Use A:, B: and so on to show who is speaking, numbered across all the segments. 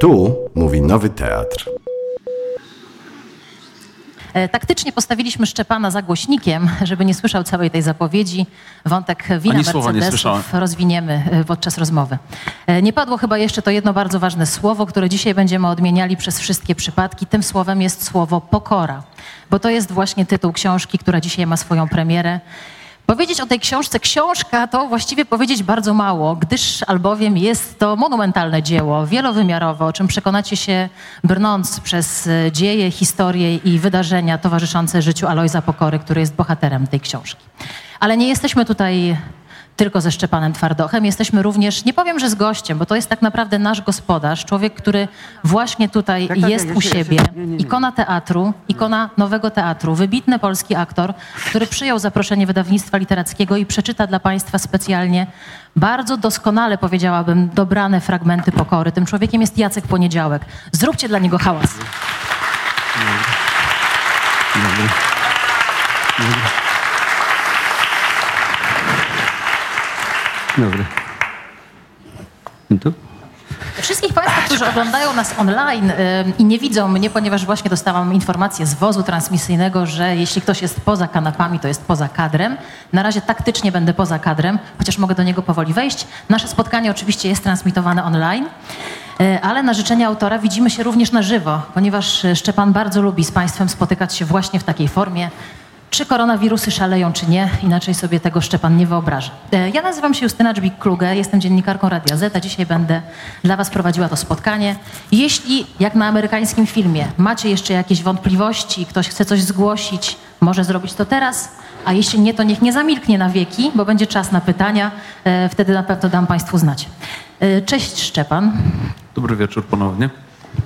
A: Tu mówi Nowy Teatr.
B: E, taktycznie postawiliśmy Szczepana za głośnikiem, żeby nie słyszał całej tej zapowiedzi. Wątek wina
C: Ani.
B: Mercedesów rozwiniemy e, podczas rozmowy. E, Nie padło chyba jeszcze to jedno bardzo ważne słowo, które dzisiaj będziemy odmieniali przez wszystkie przypadki. Tym słowem jest słowo pokora, bo to jest właśnie tytuł książki, która dzisiaj ma swoją premierę. Powiedzieć o tej książce, książka to właściwie powiedzieć bardzo mało, gdyż albowiem jest to monumentalne dzieło, wielowymiarowe, o czym przekonacie się brnąc przez e, dzieje, historie i wydarzenia towarzyszące życiu Alojza Pokory, który jest bohaterem tej książki. Ale nie jesteśmy tutaj tylko ze Szczepanem Twardochem. Jesteśmy również, nie powiem, że z gościem, bo to jest tak naprawdę nasz gospodarz, człowiek, który właśnie tutaj
D: Tak, tak,
B: jest
D: ja
B: u
D: się-
B: siebie,
D: nie, nie, nie.
B: ikona teatru, ikona nowego teatru, wybitny polski aktor, który przyjął zaproszenie wydawnictwa literackiego i przeczyta dla Państwa specjalnie bardzo doskonale, powiedziałabym, dobrane fragmenty pokory. Tym człowiekiem jest Jacek Poniedziałek. Zróbcie dla niego hałas.
D: Dobry. Tu?
B: Wszystkich Państwa, którzy oglądają nas online i nie widzą mnie, ponieważ właśnie dostałam informację z wozu transmisyjnego, że jeśli ktoś jest poza kanapami, to jest poza kadrem. Na razie taktycznie będę poza kadrem, chociaż mogę do niego powoli wejść. Nasze spotkanie oczywiście jest transmitowane online. y, Ale na życzenie autora widzimy się również na żywo, ponieważ y, Szczepan bardzo lubi z Państwem spotykać się właśnie w takiej formie. Czy koronawirusy szaleją, czy nie, inaczej sobie tego Szczepan nie wyobraża. E, Ja nazywam się Justyna Dżbik-Kluge, jestem dziennikarką Radia Z, dzisiaj będę dla Was prowadziła to spotkanie. Jeśli, jak na amerykańskim filmie, macie jeszcze jakieś wątpliwości, ktoś chce coś zgłosić, może zrobić to teraz, a jeśli nie, to niech nie zamilknie na wieki, bo będzie czas na pytania, e, wtedy na pewno dam Państwu znać. E, Cześć Szczepan.
C: Dobry wieczór ponownie.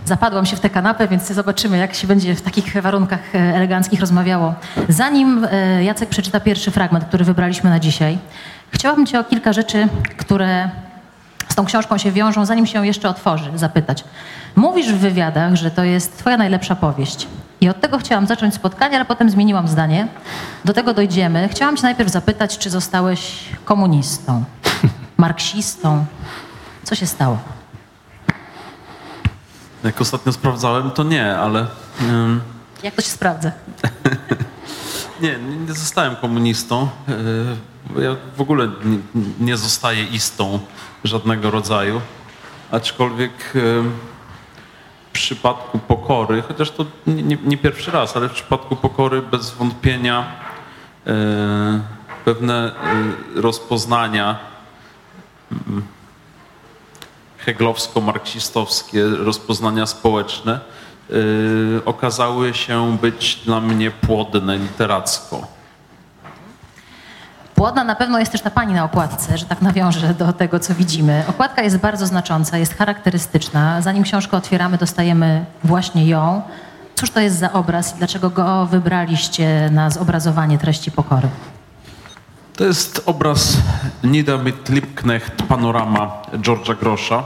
B: Zapadłam się w tę kanapę, więc zobaczymy, jak się będzie w takich warunkach e, eleganckich rozmawiało. Zanim e, Jacek przeczyta pierwszy fragment, który wybraliśmy na dzisiaj, chciałabym Cię o kilka rzeczy, które z tą książką się wiążą, zanim się jeszcze otworzy, zapytać. Mówisz w wywiadach, że to jest Twoja najlepsza powieść. I od tego chciałam zacząć spotkanie, ale potem zmieniłam zdanie. Do tego dojdziemy. Chciałam Cię najpierw zapytać, czy zostałeś komunistą, marksistą. Co się stało?
C: Jak ostatnio sprawdzałem, to nie, ale
B: Jak to się sprawdza?
C: nie, nie zostałem komunistą. Bo ja w ogóle nie, nie zostaję istą żadnego rodzaju. Aczkolwiek w przypadku pokory, chociaż to nie, nie, nie pierwszy raz, ale w przypadku pokory bez wątpienia yy, pewne yy, rozpoznania heglowsko-marksistowskie rozpoznania społeczne yy, okazały się być dla mnie płodne literacko.
B: Płodna na pewno jest też ta pani na okładce, że tak nawiążę do tego, co widzimy. Okładka jest bardzo znacząca, jest charakterystyczna. Zanim książkę otwieramy, dostajemy właśnie ją. Cóż to jest za obraz i dlaczego go wybraliście na zobrazowanie treści pokory?
C: To jest obraz Nida mit Liebknecht Panorama George'a Grosza,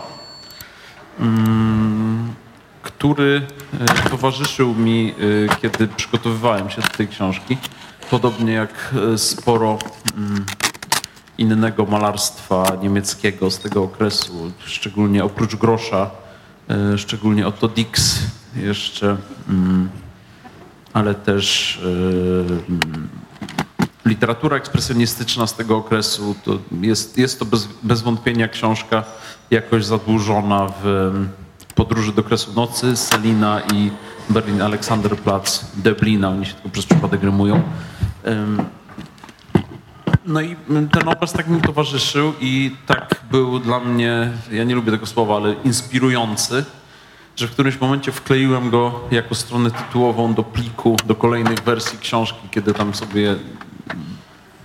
C: mm, który e, towarzyszył mi, e, kiedy przygotowywałem się do tej książki. Podobnie jak e, sporo mm, innego malarstwa niemieckiego z tego okresu, szczególnie oprócz Grosza, szczególnie Otto Dix jeszcze, mm, ale też literatura ekspresjonistyczna z tego okresu, to jest, jest to bez, bez wątpienia książka jakoś zadłużona w em, podróży do kresu nocy, Selina i Berlin Alexanderplatz, Deblina, oni się tylko przez przypadek rymują. No i ten obraz tak mi towarzyszył i tak był dla mnie, ja nie lubię tego słowa, ale inspirujący, że w którymś momencie wkleiłem go jako stronę tytułową do pliku, do kolejnych wersji książki, kiedy tam sobie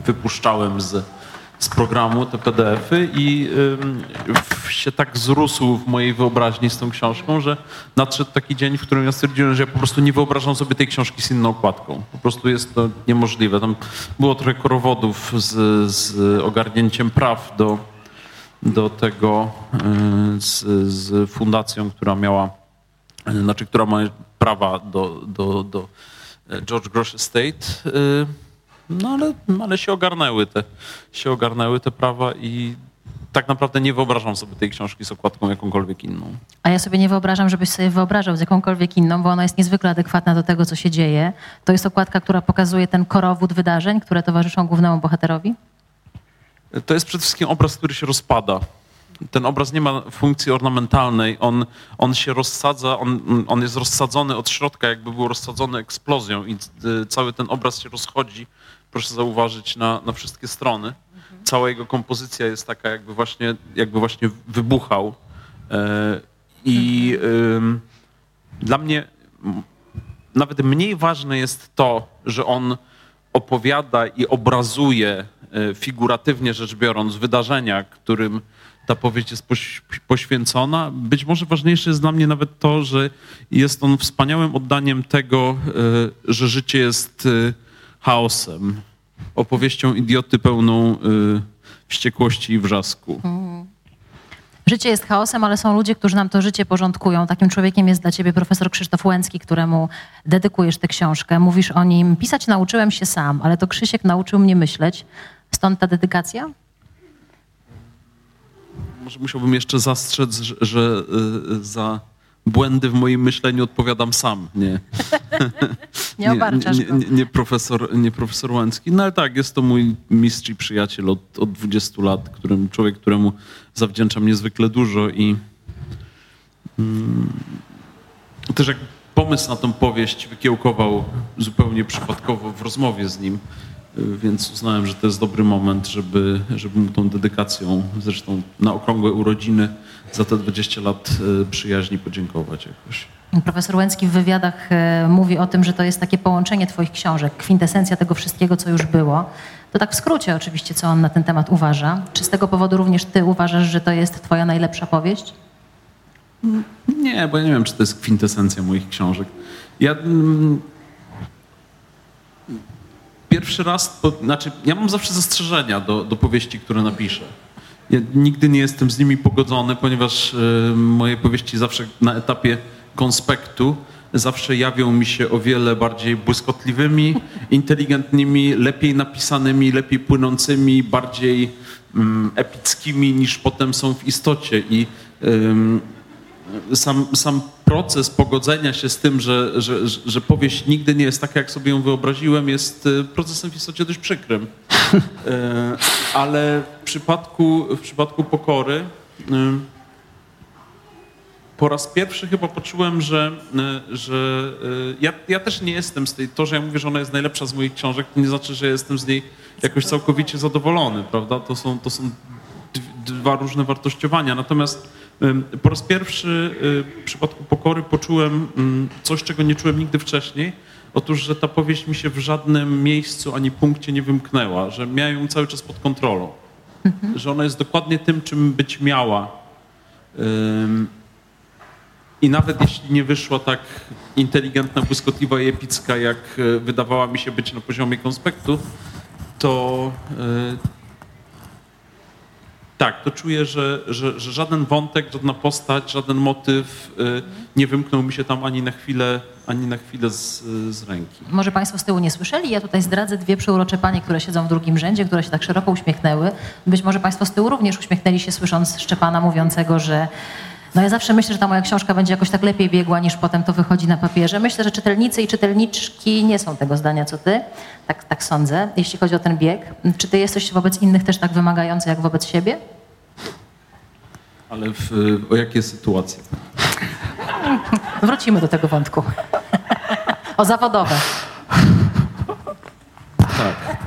C: wypuszczałem z, z programu te PDF-y i w, się tak zrósł w mojej wyobraźni z tą książką, że nadszedł taki dzień, w którym ja stwierdziłem, że ja po prostu nie wyobrażam sobie tej książki z inną okładką. Po prostu jest to niemożliwe. Tam było trochę korowodów z, z ogarnięciem praw do, do tego y, z, z fundacją, która miała, y, znaczy, która ma prawa do, do, do e, George Grosz Estate. y, No ale, ale się ogarnęły te, się ogarnęły te prawa i tak naprawdę nie wyobrażam sobie tej książki z okładką jakąkolwiek inną.
B: A ja sobie nie wyobrażam, żebyś sobie wyobrażał z jakąkolwiek inną, bo ona jest niezwykle adekwatna do tego, co się dzieje. To jest okładka, która pokazuje ten korowód wydarzeń, które towarzyszą głównemu bohaterowi?
C: To jest przede wszystkim obraz, który się rozpada. Ten obraz nie ma funkcji ornamentalnej, on, on się rozsadza, on, on jest rozsadzony od środka, jakby był rozsadzony eksplozją i y, cały ten obraz się rozchodzi, proszę zauważyć, na, na wszystkie strony. Cała jego kompozycja jest taka, jakby właśnie, jakby właśnie wybuchał. E, I ym, dla mnie nawet mniej ważne jest to, że on opowiada i obrazuje e, figuratywnie rzecz biorąc wydarzenia, którym ta powieść jest poś- poświęcona. Być może ważniejsze jest dla mnie nawet to, że jest on wspaniałym oddaniem tego, e, że życie jest e, chaosem, opowieścią idioty pełną e, wściekłości i wrzasku.
B: Życie jest chaosem, ale są ludzie, którzy nam to życie porządkują. Takim człowiekiem jest dla ciebie profesor Krzysztof Łęcki, któremu dedykujesz tę książkę. Mówisz o nim, pisać nauczyłem się sam, ale to Krzysiek nauczył mnie myśleć. Stąd ta dedykacja?
C: Może musiałbym jeszcze zastrzec, że, że y, za błędy w moim myśleniu odpowiadam sam, nie,
B: Nie obarczasz
C: nie, nie, nie, profesor, nie profesor Łęcki. No ale tak, jest to mój mistrz i przyjaciel od, od 20 lat, którym, człowiek, któremu zawdzięczam niezwykle dużo i mm, też jak pomysł na tą powieść wykiełkował zupełnie przypadkowo w rozmowie z nim, więc uznałem, że to jest dobry moment, żeby, żeby mu tą dedykacją, zresztą na okrągłe urodziny, za te 20 lat y, przyjaźni podziękować jakoś.
B: Profesor Łęcki w wywiadach e, mówi o tym, że to jest takie połączenie twoich książek, kwintesencja tego wszystkiego, co już było. To tak w skrócie oczywiście, co on na ten temat uważa. Czy z tego powodu również ty uważasz, że to jest twoja najlepsza powieść?
C: Nie, bo ja nie wiem, czy to jest kwintesencja moich książek. Ja mm, pierwszy raz, po, znaczy ja mam zawsze zastrzeżenia do, do powieści, które napiszę. Ja nigdy nie jestem z nimi pogodzony, ponieważ e, moje powieści zawsze na etapie konspektu zawsze jawią mi się o wiele bardziej błyskotliwymi, inteligentnymi, lepiej napisanymi, lepiej płynącymi, bardziej mm, epickimi niż potem są w istocie. I ym, sam, sam proces pogodzenia się z tym, że, że, że, powieść nigdy nie jest taka, jak sobie ją wyobraziłem, jest e, procesem w istocie dość przykrym. E, Ale w przypadku, w przypadku pokory ym, po raz pierwszy chyba poczułem, że, e, że e, ja, ja też nie jestem z tej, to, że ja mówię, że ona jest najlepsza z moich książek, to nie znaczy, że jestem z niej jakoś całkowicie zadowolony, prawda? To są, to są dwa różne wartościowania. Natomiast po raz pierwszy e, w przypadku pokory poczułem coś, czego nie czułem nigdy wcześniej. Otóż, że ta powieść mi się w żadnym miejscu ani punkcie nie wymknęła, że miałem ją cały czas pod kontrolą. Że ona jest dokładnie tym, czym być miała. I nawet jeśli nie wyszła tak inteligentna, błyskotliwa i epicka, jak e, wydawała mi się być na poziomie konspektu, to e, tak, to czuję, że, że, że żaden wątek, żadna postać, żaden motyw e, nie wymknął mi się tam ani na chwilę, ani na chwilę z, z ręki.
B: Może Państwo z tyłu nie słyszeli, ja tutaj zdradzę dwie przeurocze panie, które siedzą w drugim rzędzie, które się tak szeroko uśmiechnęły. Być może Państwo z tyłu również uśmiechnęli się, słysząc Szczepana mówiącego, że no ja zawsze myślę, że ta moja książka będzie jakoś tak lepiej biegła, niż potem to wychodzi na papierze. Myślę, że czytelnicy i czytelniczki nie są tego zdania, co ty. Tak, tak sądzę, jeśli chodzi o ten bieg. Czy ty jesteś wobec innych też tak wymagający, jak wobec siebie?
C: Ale w, o jakie sytuacje?
B: Wrócimy do tego wątku. o zawodowe.
C: Tak.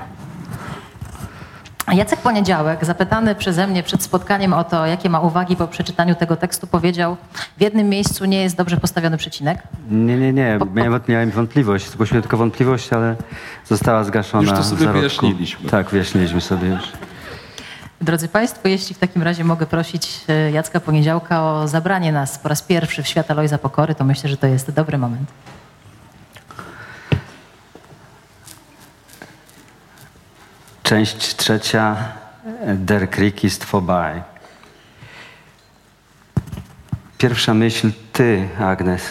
B: A Jacek Poniedziałek, zapytany przeze mnie przed spotkaniem o to, jakie ma uwagi po przeczytaniu tego tekstu, powiedział, w jednym miejscu nie jest dobrze postawiony przecinek.
D: Nie, nie, nie. Miałem, miałem wątpliwość. Zgłosiłem tylko wątpliwość, ale została zgaszona.
C: Już to sobie wyjaśniliśmy.
D: Tak, wyjaśniliśmy sobie już.
B: Drodzy Państwo, jeśli w takim razie mogę prosić e, Jacka Poniedziałka o zabranie nas po raz pierwszy w świat Alojza Pokory, to myślę, że to jest dobry moment.
D: Część trzecia. Der Krieg ist vorbei. Pierwsza myśl, ty, Agnes.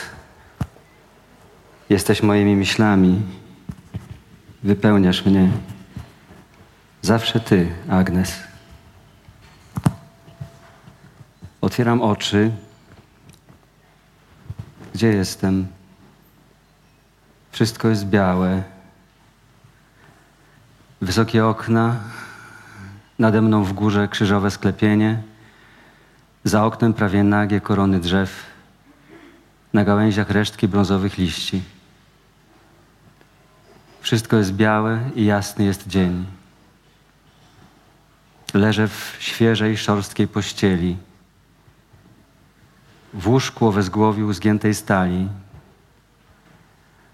D: Jesteś moimi myślami. Wypełniasz mnie. Zawsze ty, Agnes. Otwieram oczy. Gdzie jestem? Wszystko jest białe. Wysokie okna, nade mną w górze krzyżowe sklepienie, za oknem prawie nagie korony drzew, na gałęziach resztki brązowych liści. Wszystko jest białe i jasny jest dzień. Leżę w świeżej, szorstkiej pościeli. W łóżku o wezgłowiu zgiętej stali.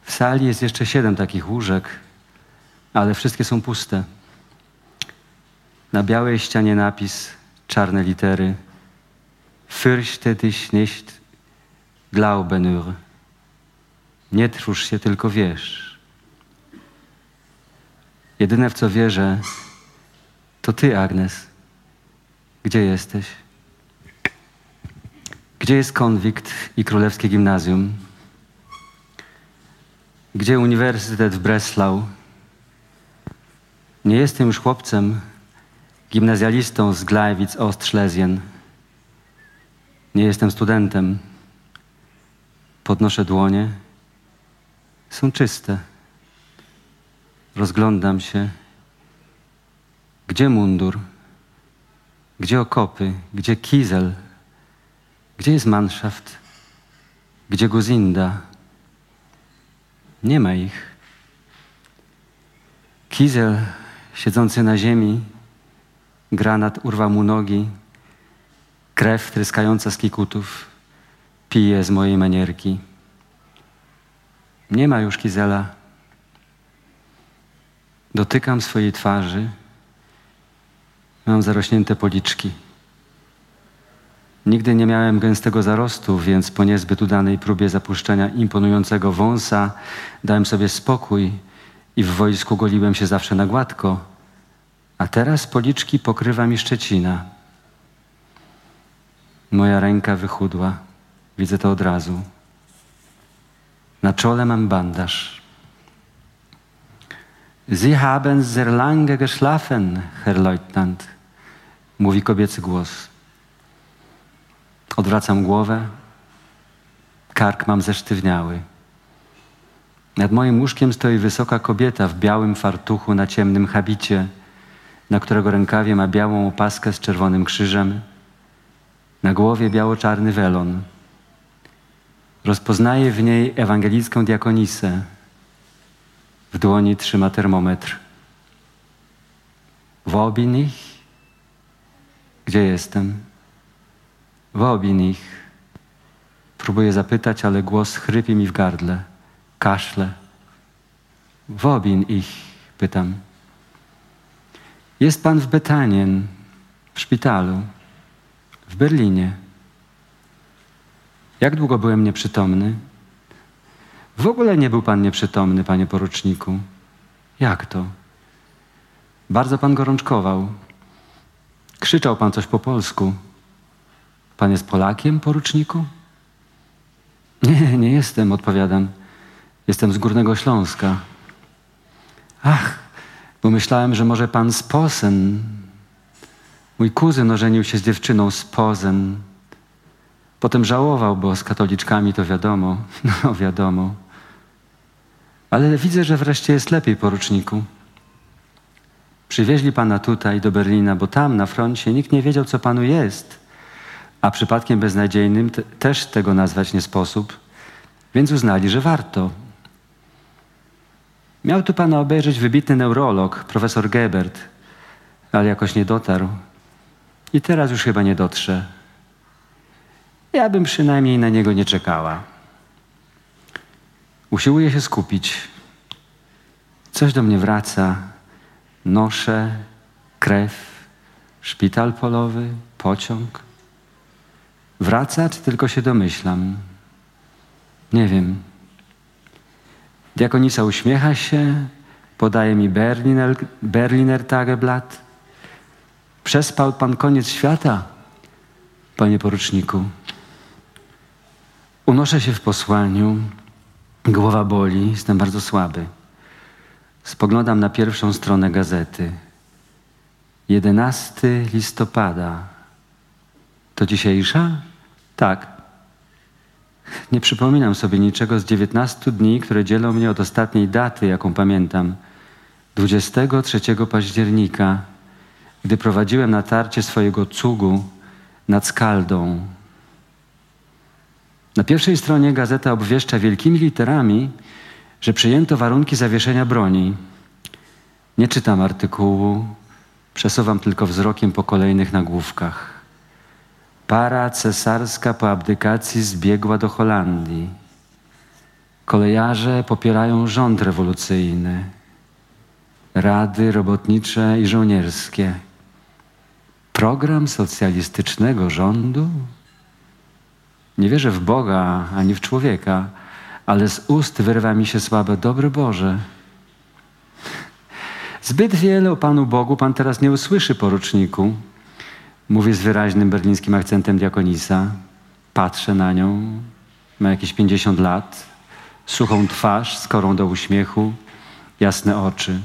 D: W sali jest jeszcze siedem takich łóżek, ale wszystkie są puste. Na białej ścianie napis, czarne litery. Fürchte dich nicht, glaube nur. Nie trwóż się, tylko wierz. Jedyne w co wierzę, to Ty, Agnes. Gdzie jesteś? Gdzie jest konwikt i królewskie gimnazjum? Gdzie uniwersytet w Breslau? Nie jestem już chłopcem, gimnazjalistą z Gleiwitz Ostschlesien. Nie jestem studentem. Podnoszę dłonie. Są czyste. Rozglądam się. Gdzie mundur? Gdzie okopy? Gdzie kizel? Gdzie jest manschaft? Gdzie Guzinda? Nie ma ich. Kizel siedzący na ziemi, granat urwał mu nogi, krew tryskająca z kikutów pije z mojej manierki. Nie ma już Kizela. Dotykam swojej twarzy. Mam zarośnięte policzki. Nigdy nie miałem gęstego zarostu, więc po niezbyt udanej próbie zapuszczenia imponującego wąsa dałem sobie spokój i w wojsku goliłem się zawsze na gładko. A teraz policzki pokrywa mi szczecina. Moja ręka wychudła. Widzę to od razu. Na czole mam bandaż. Sie haben sehr lange geschlafen, Herr Leutnant, mówi kobiecy głos. Odwracam głowę. Kark mam zesztywniały. Nad moim łóżkiem stoi wysoka kobieta w białym fartuchu na ciemnym habicie, na którego rękawie ma białą opaskę z czerwonym krzyżem, na głowie biało-czarny welon. Rozpoznaje w niej ewangelicką diakonisę. W dłoni trzyma termometr. Wobinich? Gdzie jestem? Wobinich. Próbuję zapytać, ale głos chrypi mi w gardle. Kaszle. Wobin ich, pytam. Jest pan w Betanien, w szpitalu, w Berlinie. Jak długo byłem nieprzytomny? W ogóle nie był pan nieprzytomny, panie poruczniku. Jak to? Bardzo pan gorączkował. Krzyczał pan coś po polsku. Pan jest Polakiem, poruczniku? Nie, nie jestem, odpowiadam. Jestem z Górnego Śląska. Ach, bo myślałem, że może pan z Posen. Mój kuzyn ożenił się z dziewczyną z Pozen. Potem żałował, bo z katoliczkami to wiadomo. No, wiadomo. Ale widzę, że wreszcie jest lepiej, poruczniku. Przywieźli pana tutaj do Berlina, bo tam na froncie nikt nie wiedział, co panu jest. A przypadkiem beznadziejnym też tego nazwać nie sposób, więc uznali, że warto. Miał tu pana obejrzeć wybitny neurolog, profesor Gebert, ale jakoś nie dotarł. I teraz już chyba nie dotrze. Ja bym przynajmniej na niego nie czekała. Usiłuję się skupić. Coś do mnie wraca. Nosze, krew, szpital polowy, pociąg. Wraca, czy tylko się domyślam? Nie wiem. Diakonisa uśmiecha się, podaje mi Berliner, Berliner Tageblatt. Przespał pan koniec świata, panie poruczniku. Unoszę się w posłaniu, głowa boli, jestem bardzo słaby. Spoglądam na pierwszą stronę gazety. 11 listopada. To dzisiejsza? Tak. Nie przypominam sobie niczego z 19 dni, które dzielą mnie od ostatniej daty, jaką pamiętam. 23 października, gdy prowadziłem natarcie swojego cugu nad Skaldą. Na pierwszej stronie gazeta obwieszcza wielkimi literami, że przyjęto warunki zawieszenia broni. Nie czytam artykułu, przesuwam tylko wzrokiem po kolejnych nagłówkach. Para cesarska po abdykacji zbiegła do Holandii. Kolejarze popierają rząd rewolucyjny. Rady robotnicze i żołnierskie. Program socjalistycznego rządu? Nie wierzę w Boga ani w człowieka, ale z ust wyrwa mi się słabe dobry Boże. Zbyt wiele o Panu Bogu Pan teraz nie usłyszy, poruczniku. Mówi z wyraźnym berlińskim akcentem diakonisa. Patrzę na nią. Ma jakieś 50 lat. Suchą twarz, skorą do uśmiechu, jasne oczy.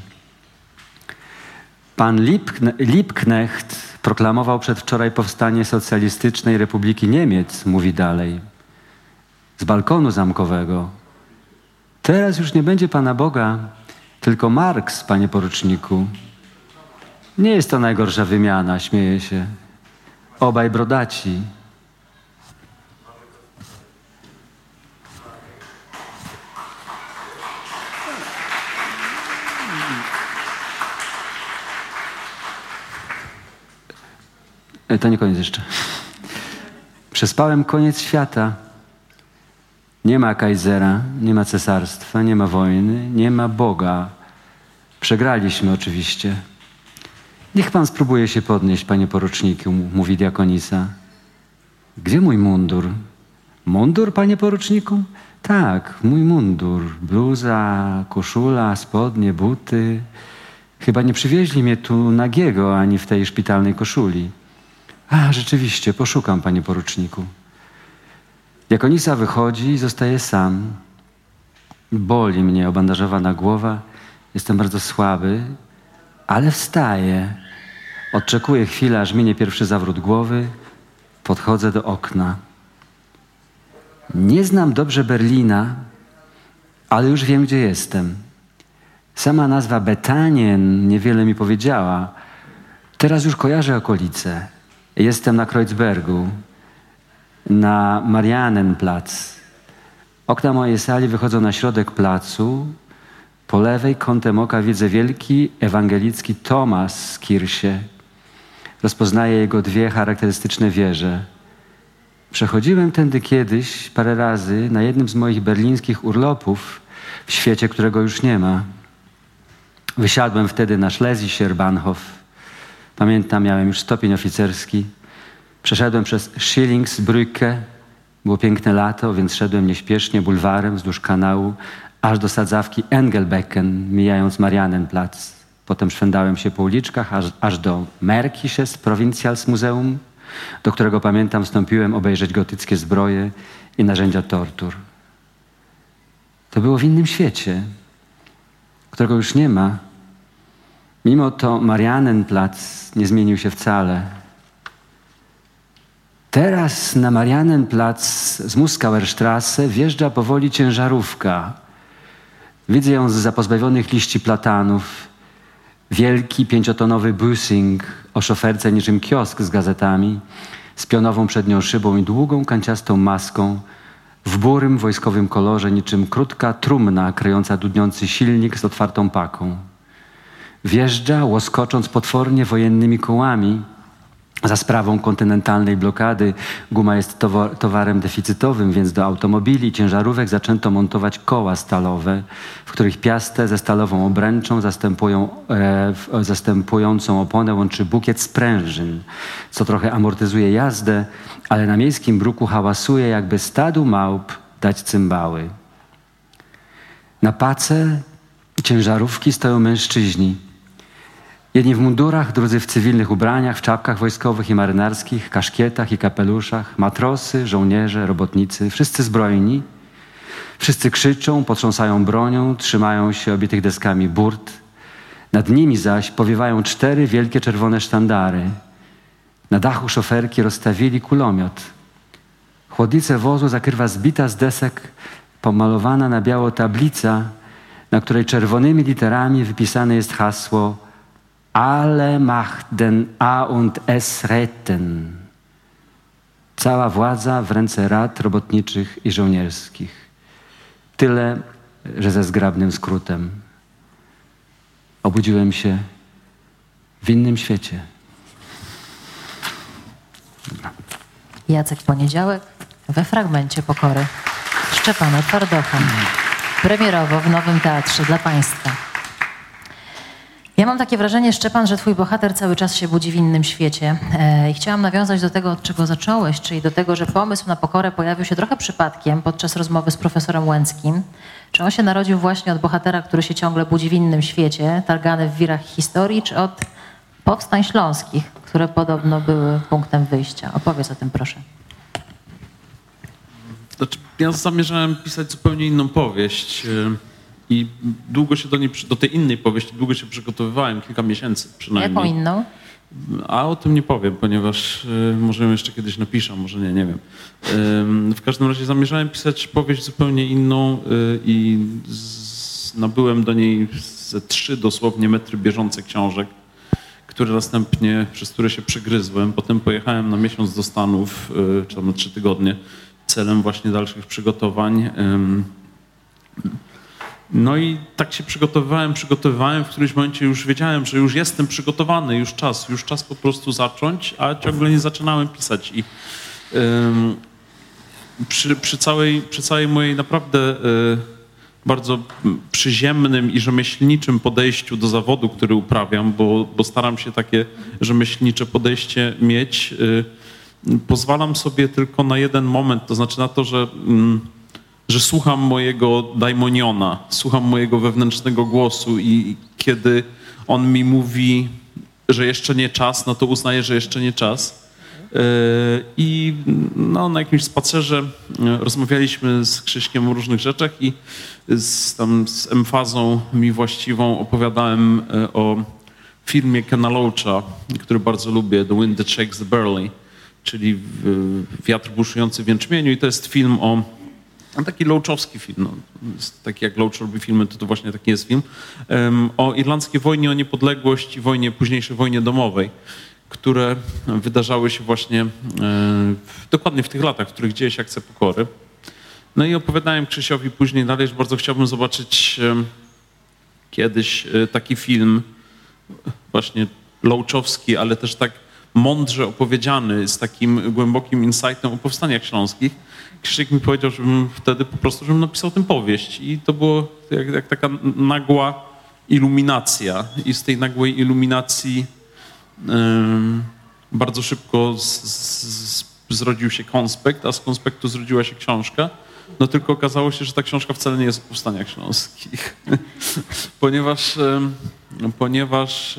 D: Pan Liebkne Liebknecht proklamował przedwczoraj powstanie Socjalistycznej Republiki Niemiec, mówi dalej. Z balkonu zamkowego. Teraz już nie będzie Pana Boga, tylko Marks, panie poruczniku. Nie jest to najgorsza wymiana, śmieje się. Obaj brodaci. E, to nie koniec jeszcze. Przespałem koniec świata. Nie ma Kaisera, nie ma cesarstwa, nie ma wojny, nie ma Boga. Przegraliśmy oczywiście. Niech pan spróbuje się podnieść, panie poruczniku, mówi diakonisa. Gdzie mój mundur? Mundur, panie poruczniku? Tak, mój mundur. Bluza, koszula, spodnie, buty. Chyba nie przywieźli mnie tu nagiego ani w tej szpitalnej koszuli. A, rzeczywiście, poszukam, panie poruczniku. Diakonisa wychodzi i zostaje sam. Boli mnie obandażowana głowa. Jestem bardzo słaby, ale wstaję. Odczekuję chwilę, aż minie pierwszy zawrót głowy. Podchodzę do okna. Nie znam dobrze Berlina, ale już wiem, gdzie jestem. Sama nazwa Betanien niewiele mi powiedziała. Teraz już kojarzę okolice. Jestem na Kreuzbergu, na Marianenplatz. Okna mojej sali wychodzą na środek placu. Po lewej kątem oka widzę wielki ewangelicki Tomas z Kirsie. Rozpoznaję jego dwie charakterystyczne wieże. Przechodziłem tędy kiedyś parę razy na jednym z moich berlińskich urlopów w świecie, którego już nie ma. Wysiadłem wtedy na Schlesischer Bahnhof. Pamiętam, miałem już stopień oficerski. Przeszedłem przez Schillingsbrücke. Było piękne lato, więc szedłem nieśpiesznie bulwarem wzdłuż kanału, aż do sadzawki Engelbecken, mijając Marianenplatz. Potem szwendałem się po uliczkach, aż, aż do Merkisches Provincialsmuseum, do którego pamiętam wstąpiłem obejrzeć gotyckie zbroje i narzędzia tortur. To było w innym świecie, którego już nie ma. Mimo to Marianenplatz nie zmienił się wcale. Teraz na Marianenplatz z Muskauerstrasse wjeżdża powoli ciężarówka. Widzę ją z pozbawionych liści platanów. Wielki pięciotonowy busing o szoferce niczym kiosk z gazetami, z pionową przednią szybą i długą kanciastą maską, w burym wojskowym kolorze niczym krótka trumna kryjąca dudniący silnik z otwartą paką. Wjeżdża, łoskocząc potwornie wojennymi kołami, za sprawą kontynentalnej blokady guma jest towarem deficytowym, więc do automobili, ciężarówek zaczęto montować koła stalowe, w których piastę ze stalową obręczą zastępują, e, zastępującą oponę łączy bukiet sprężyn, co trochę amortyzuje jazdę, ale na miejskim bruku hałasuje, jakby stadu małp dać cymbały. Na pace ciężarówki stoją mężczyźni. Jedni w mundurach, drudzy w cywilnych ubraniach, w czapkach wojskowych i marynarskich, kaszkietach i kapeluszach, matrosy, żołnierze, robotnicy, wszyscy zbrojni. Wszyscy krzyczą, potrząsają bronią, trzymają się obitych deskami burt. Nad nimi zaś powiewają cztery wielkie czerwone sztandary. Na dachu szoferki rozstawili kulomiot. Chłodnicę wozu zakrywa zbita z desek pomalowana na biało tablica, na której czerwonymi literami wypisane jest hasło Alle Machten A und S retten. Cała władza w ręce rad robotniczych i żołnierskich. Tyle, że ze zgrabnym skrótem. Obudziłem się w innym świecie.
B: Jacek Poniedziałek we fragmencie Pokory Szczepana Twardocha. Premierowo w Nowym Teatrze dla Państwa. Ja mam takie wrażenie, Szczepan, że twój bohater cały czas się budzi w innym świecie. E, I chciałam nawiązać do tego, od czego zacząłeś, czyli do tego, że pomysł na pokorę pojawił się trochę przypadkiem podczas rozmowy z profesorem Łęckim. Czy on się narodził właśnie od bohatera, który się ciągle budzi w innym świecie, targany w wirach historii, czy od powstań śląskich, które podobno były punktem wyjścia? Opowiedz o tym, proszę.
C: Znaczy, ja zamierzałem pisać zupełnie inną powieść y, i długo się do, niej, do tej innej powieści długo się przygotowywałem, kilka miesięcy przynajmniej.
B: Jaką inną?
C: A o tym nie powiem, ponieważ y, może ją jeszcze kiedyś napiszę, może nie, nie wiem. Ym, w każdym razie zamierzałem pisać powieść zupełnie inną y, i z, nabyłem do niej ze trzy dosłownie metry bieżące książek, które następnie, przez które się przygryzłem. Potem pojechałem na miesiąc do Stanów, y, czy na trzy tygodnie, celem właśnie dalszych przygotowań. No i tak się przygotowywałem, przygotowywałem, w którymś momencie już wiedziałem, że już jestem przygotowany, już czas, już czas po prostu zacząć, a ciągle nie zaczynałem pisać. I przy, przy, całej, przy całej mojej naprawdę y, bardzo przyziemnym i rzemieślniczym podejściu do zawodu, który uprawiam, bo, bo staram się takie rzemieślnicze podejście mieć, y, pozwalam sobie tylko na jeden moment, to znaczy na to, że mm, że słucham mojego daimoniona, słucham mojego wewnętrznego głosu i kiedy on mi mówi, że jeszcze nie czas, no to uznaję, że jeszcze nie czas. Yy, I no, na jakimś spacerze yy, rozmawialiśmy z Krzyśkiem o różnych rzeczach i z, tam z emfazą mi właściwą opowiadałem yy, o filmie Kena Loacha, który bardzo lubię, The Wind That Shakes the Barley, czyli Wiatr buszujący w jęczmieniu i to jest film o no, taki Loachowski film, no, taki jak Loach robi filmy, to to właśnie taki jest film, o irlandzkiej wojnie o niepodległość i wojnie, późniejszej wojnie domowej, które wydarzały się właśnie e, dokładnie w tych latach, w których dzieje się akcja pokory. No i opowiadałem Krzysiowi później dalej, że bardzo chciałbym zobaczyć kiedyś e, taki film właśnie Loachowski, ale też tak mądrze opowiedziany, z takim głębokim insightem o powstaniach śląskich. Krzysiek mi powiedział, żebym wtedy po prostu, żebym napisał tę powieść. I to było jak, jak taka nagła iluminacja. I z tej nagłej iluminacji em, bardzo szybko z, z, zrodził się konspekt, a z konspektu zrodziła się książka. No tylko okazało się, że ta książka wcale nie jest o powstaniach śląskich, ponieważ, ponieważ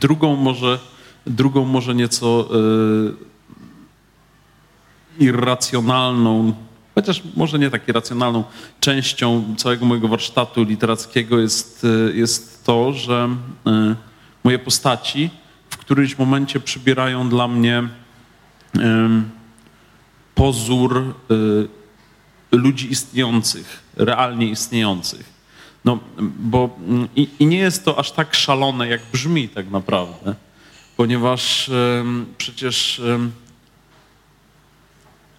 C: drugą może, drugą może nieco e, irracjonalną, chociaż może nie tak irracjonalną, częścią całego mojego warsztatu literackiego jest, e, jest to, że e, moje postaci w którymś momencie przybierają dla mnie pozór e, ludzi istniejących, realnie istniejących. No, bo mm, i, i nie jest to aż tak szalone, jak brzmi tak naprawdę, ponieważ em, przecież em,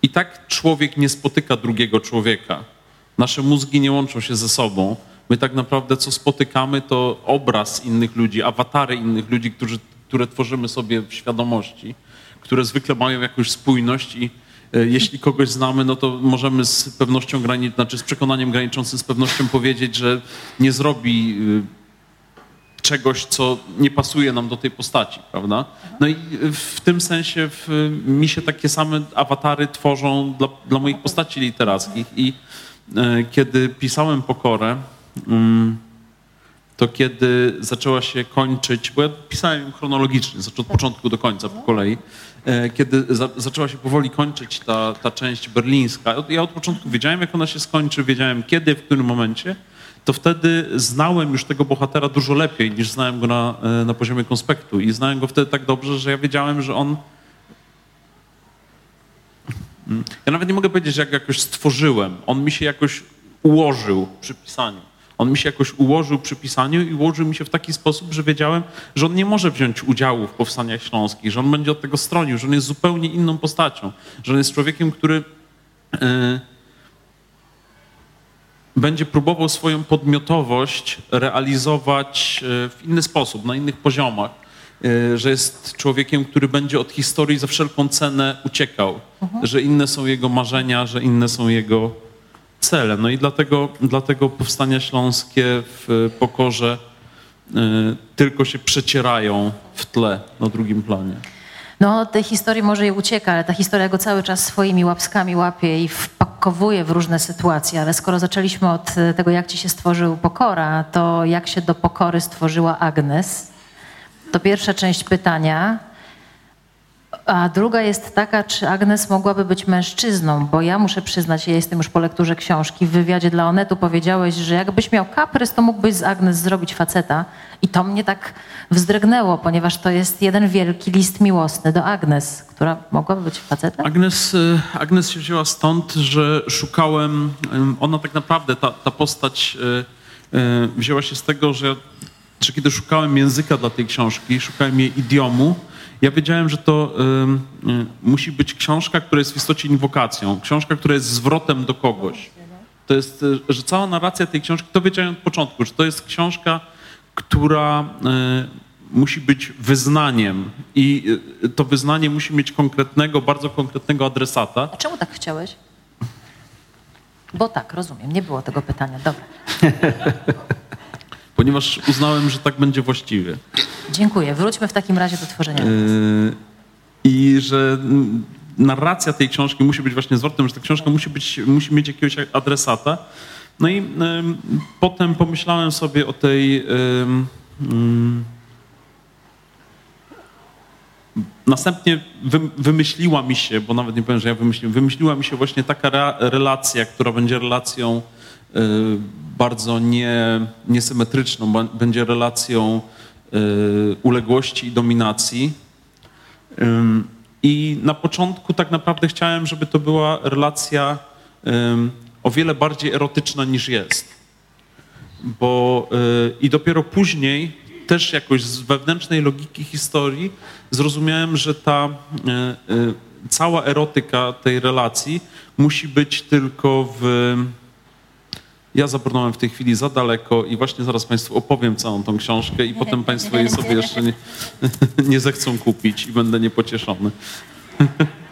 C: i tak człowiek nie spotyka drugiego człowieka. Nasze mózgi nie łączą się ze sobą. My tak naprawdę co spotykamy, to obraz innych ludzi, awatary innych ludzi, którzy, które tworzymy sobie w świadomości, które zwykle mają jakąś spójność i e, jeśli kogoś znamy, no to możemy z pewnością znaczy z przekonaniem graniczącym z pewnością powiedzieć, że nie zrobi y, czegoś, co nie pasuje nam do tej postaci, prawda? No i w tym sensie w, mi się takie same awatary tworzą dla, dla moich postaci literackich. I e, kiedy pisałem Pokorę, mm, to kiedy zaczęła się kończyć, bo ja pisałem chronologicznie, znaczy od początku do końca po kolei, e, kiedy za, zaczęła się powoli kończyć ta, ta część berlińska, ja od początku wiedziałem, jak ona się skończy, wiedziałem kiedy, w którym momencie, to wtedy znałem już tego bohatera dużo lepiej niż znałem go na, e, na poziomie konspektu. I znałem go wtedy tak dobrze, że ja wiedziałem, że on. Mm, Ja nawet nie mogę powiedzieć, jak jakoś stworzyłem. On mi się jakoś ułożył przy pisaniu. On mi się jakoś ułożył przy pisaniu i ułożył mi się w taki sposób, że wiedziałem, że on nie może wziąć udziału w powstaniach śląskich, że on będzie od tego stronił, że on jest zupełnie inną postacią, że on jest człowiekiem, który. e, będzie próbował swoją podmiotowość realizować e, w inny sposób, na innych poziomach. E, Że jest człowiekiem, który będzie od historii za wszelką cenę uciekał, że inne są jego marzenia, że inne są jego cele. No i dlatego, dlatego powstania śląskie w pokorze e, tylko się przecierają w tle na drugim planie.
B: No, tej historii może i ucieka, ale ta historia go cały czas swoimi łapskami łapie i wpakowuje w różne sytuacje. Ale skoro zaczęliśmy od e, tego, jak ci się stworzył pokora, to jak się do pokory stworzyła Agnes? To pierwsza część pytania. A druga jest taka, czy Agnes mogłaby być mężczyzną, bo ja muszę przyznać, ja jestem już po lekturze książki, w wywiadzie dla Onetu powiedziałeś, że jakbyś miał kaprys, to mógłbyś z Agnes zrobić faceta. I to mnie tak wzdrygnęło, ponieważ to jest jeden wielki list miłosny do Agnes, która mogłaby być facetem.
C: Agnes, y, Agnes się wzięła stąd, że szukałem, ona tak naprawdę, ta, ta postać y, y, wzięła się z tego, że, że kiedy szukałem języka dla tej książki, szukałem jej idiomu, ja wiedziałem, że to ym, y, musi być książka, która jest w istocie inwokacją, książka, która jest zwrotem do kogoś. To jest, y, że cała narracja tej książki, to wiedziałem od początku, że to jest książka, która y, musi być wyznaniem i y, to wyznanie musi mieć konkretnego, bardzo konkretnego adresata.
B: A czemu tak chciałeś? Bo tak, rozumiem, nie było tego pytania. Dobra,
C: ponieważ uznałem, że tak będzie właściwie.
B: dziękuję. Wróćmy w takim razie do tworzenia.
C: Yy, I że mm, narracja tej książki musi być właśnie zwrotem, że ta książka musi, być, musi mieć jakiegoś adresata. No i potem pomyślałem sobie o tej. Następnie wy, wymyśliła mi się, bo nawet nie powiem, że ja wymyśliłem, wymyśliła mi się właśnie taka re, relacja, która będzie relacją bardzo nie, niesymetryczną, będzie relacją y, uległości i dominacji. Ym, I na początku tak naprawdę chciałem, żeby to była relacja o wiele bardziej erotyczna niż jest. Bo y, i dopiero później też jakoś z wewnętrznej logiki historii zrozumiałem, że ta y, y, cała erotyka tej relacji musi być tylko w. Ja zabrnąłem w tej chwili za daleko i właśnie zaraz Państwu opowiem całą tą książkę i potem Państwo jej sobie jeszcze nie, nie zechcą kupić i będę niepocieszony.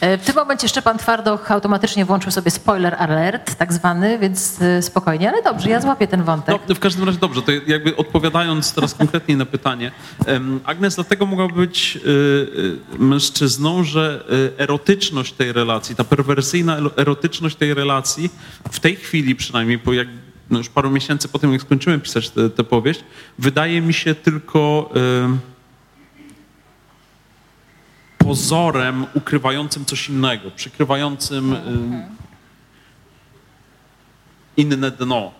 B: E, W tym momencie Szczepan Twardoch automatycznie włączył sobie spoiler alert, tak zwany, więc e, spokojnie, ale dobrze, ja złapię ten wątek.
C: No, w każdym razie dobrze, to jakby odpowiadając teraz konkretniej na pytanie. Agnes dlatego mogła być y, mężczyzną, że erotyczność tej relacji, ta perwersyjna erotyczność tej relacji w tej chwili przynajmniej, po jak, no już paru miesięcy po tym, jak skończyłem pisać tę powieść, wydaje mi się tylko pozorem ukrywającym coś innego, przykrywającym y, inne dno.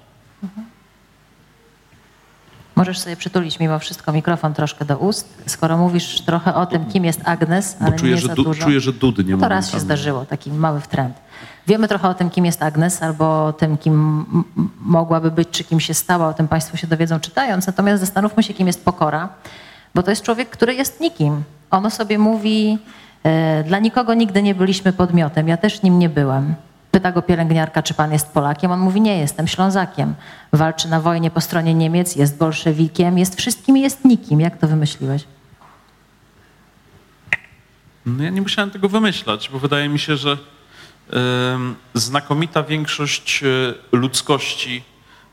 B: Możesz sobie przytulić mimo wszystko mikrofon troszkę do ust, skoro mówisz trochę o tym, kim jest Agnes, ale
C: Bo czuję,
B: nie
C: że,
B: za
C: du-
B: dużo.
C: czuję, że dudnie
B: No to raz się zdarzyło, taki mały wtręt. Wiemy trochę o tym, kim jest Agnes, albo o tym, kim mogłaby być, czy kim się stała, o tym Państwo się dowiedzą czytając. Natomiast zastanówmy się, kim jest Pokora, bo to jest człowiek, który jest nikim. Ono sobie mówi, e, dla nikogo nigdy nie byliśmy podmiotem, ja też nim nie byłem. Pyta go pielęgniarka, czy pan jest Polakiem. On mówi, nie, jestem Ślązakiem. Walczy na wojnie po stronie Niemiec, jest bolszewikiem, jest wszystkim i jest nikim. Jak to wymyśliłeś?
C: No ja nie musiałem tego wymyślać, bo wydaje mi się, że em, znakomita większość e, ludzkości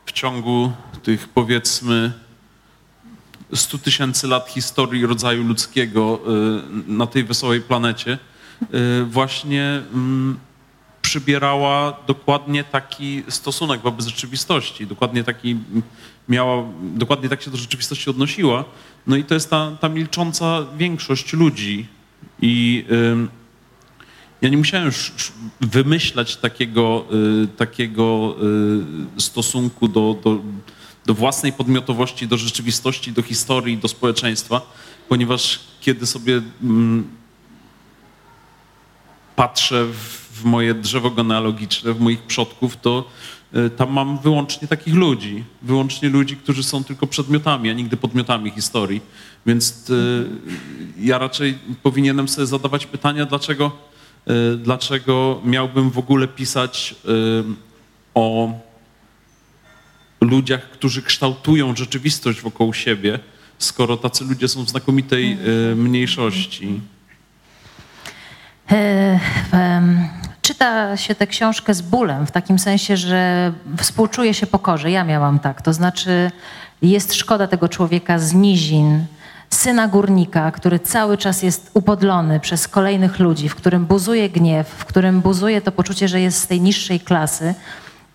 C: w ciągu tych powiedzmy 100 tysięcy lat historii rodzaju ludzkiego e, na tej wesołej planecie e, właśnie mm, przybierała dokładnie taki stosunek wobec rzeczywistości, dokładnie taki miała, dokładnie tak się do rzeczywistości odnosiła. No i to jest ta, ta milcząca większość ludzi. I, ym, ja nie musiałem już wymyślać takiego, takiego stosunku do, do, do własnej podmiotowości, do rzeczywistości, do historii, do społeczeństwa, ponieważ kiedy sobie mm, patrzę w, w moje drzewo genealogiczne, w moich przodków, to y, tam mam wyłącznie takich ludzi, wyłącznie ludzi, którzy są tylko przedmiotami, a nigdy podmiotami historii. Więc y, ja raczej powinienem sobie zadawać pytania, dlaczego, y, dlaczego miałbym w ogóle pisać o ludziach, którzy kształtują rzeczywistość wokół siebie, skoro tacy ludzie są w znakomitej y, mniejszości.
B: E, Czyta się tę książkę z bólem, w takim sensie, że współczuje się pokorze. Ja miałam tak. To znaczy, jest szkoda tego człowieka z nizin, syna górnika, który cały czas jest upodlony przez kolejnych ludzi, w którym buzuje gniew, w którym buzuje to poczucie, że jest z tej niższej klasy.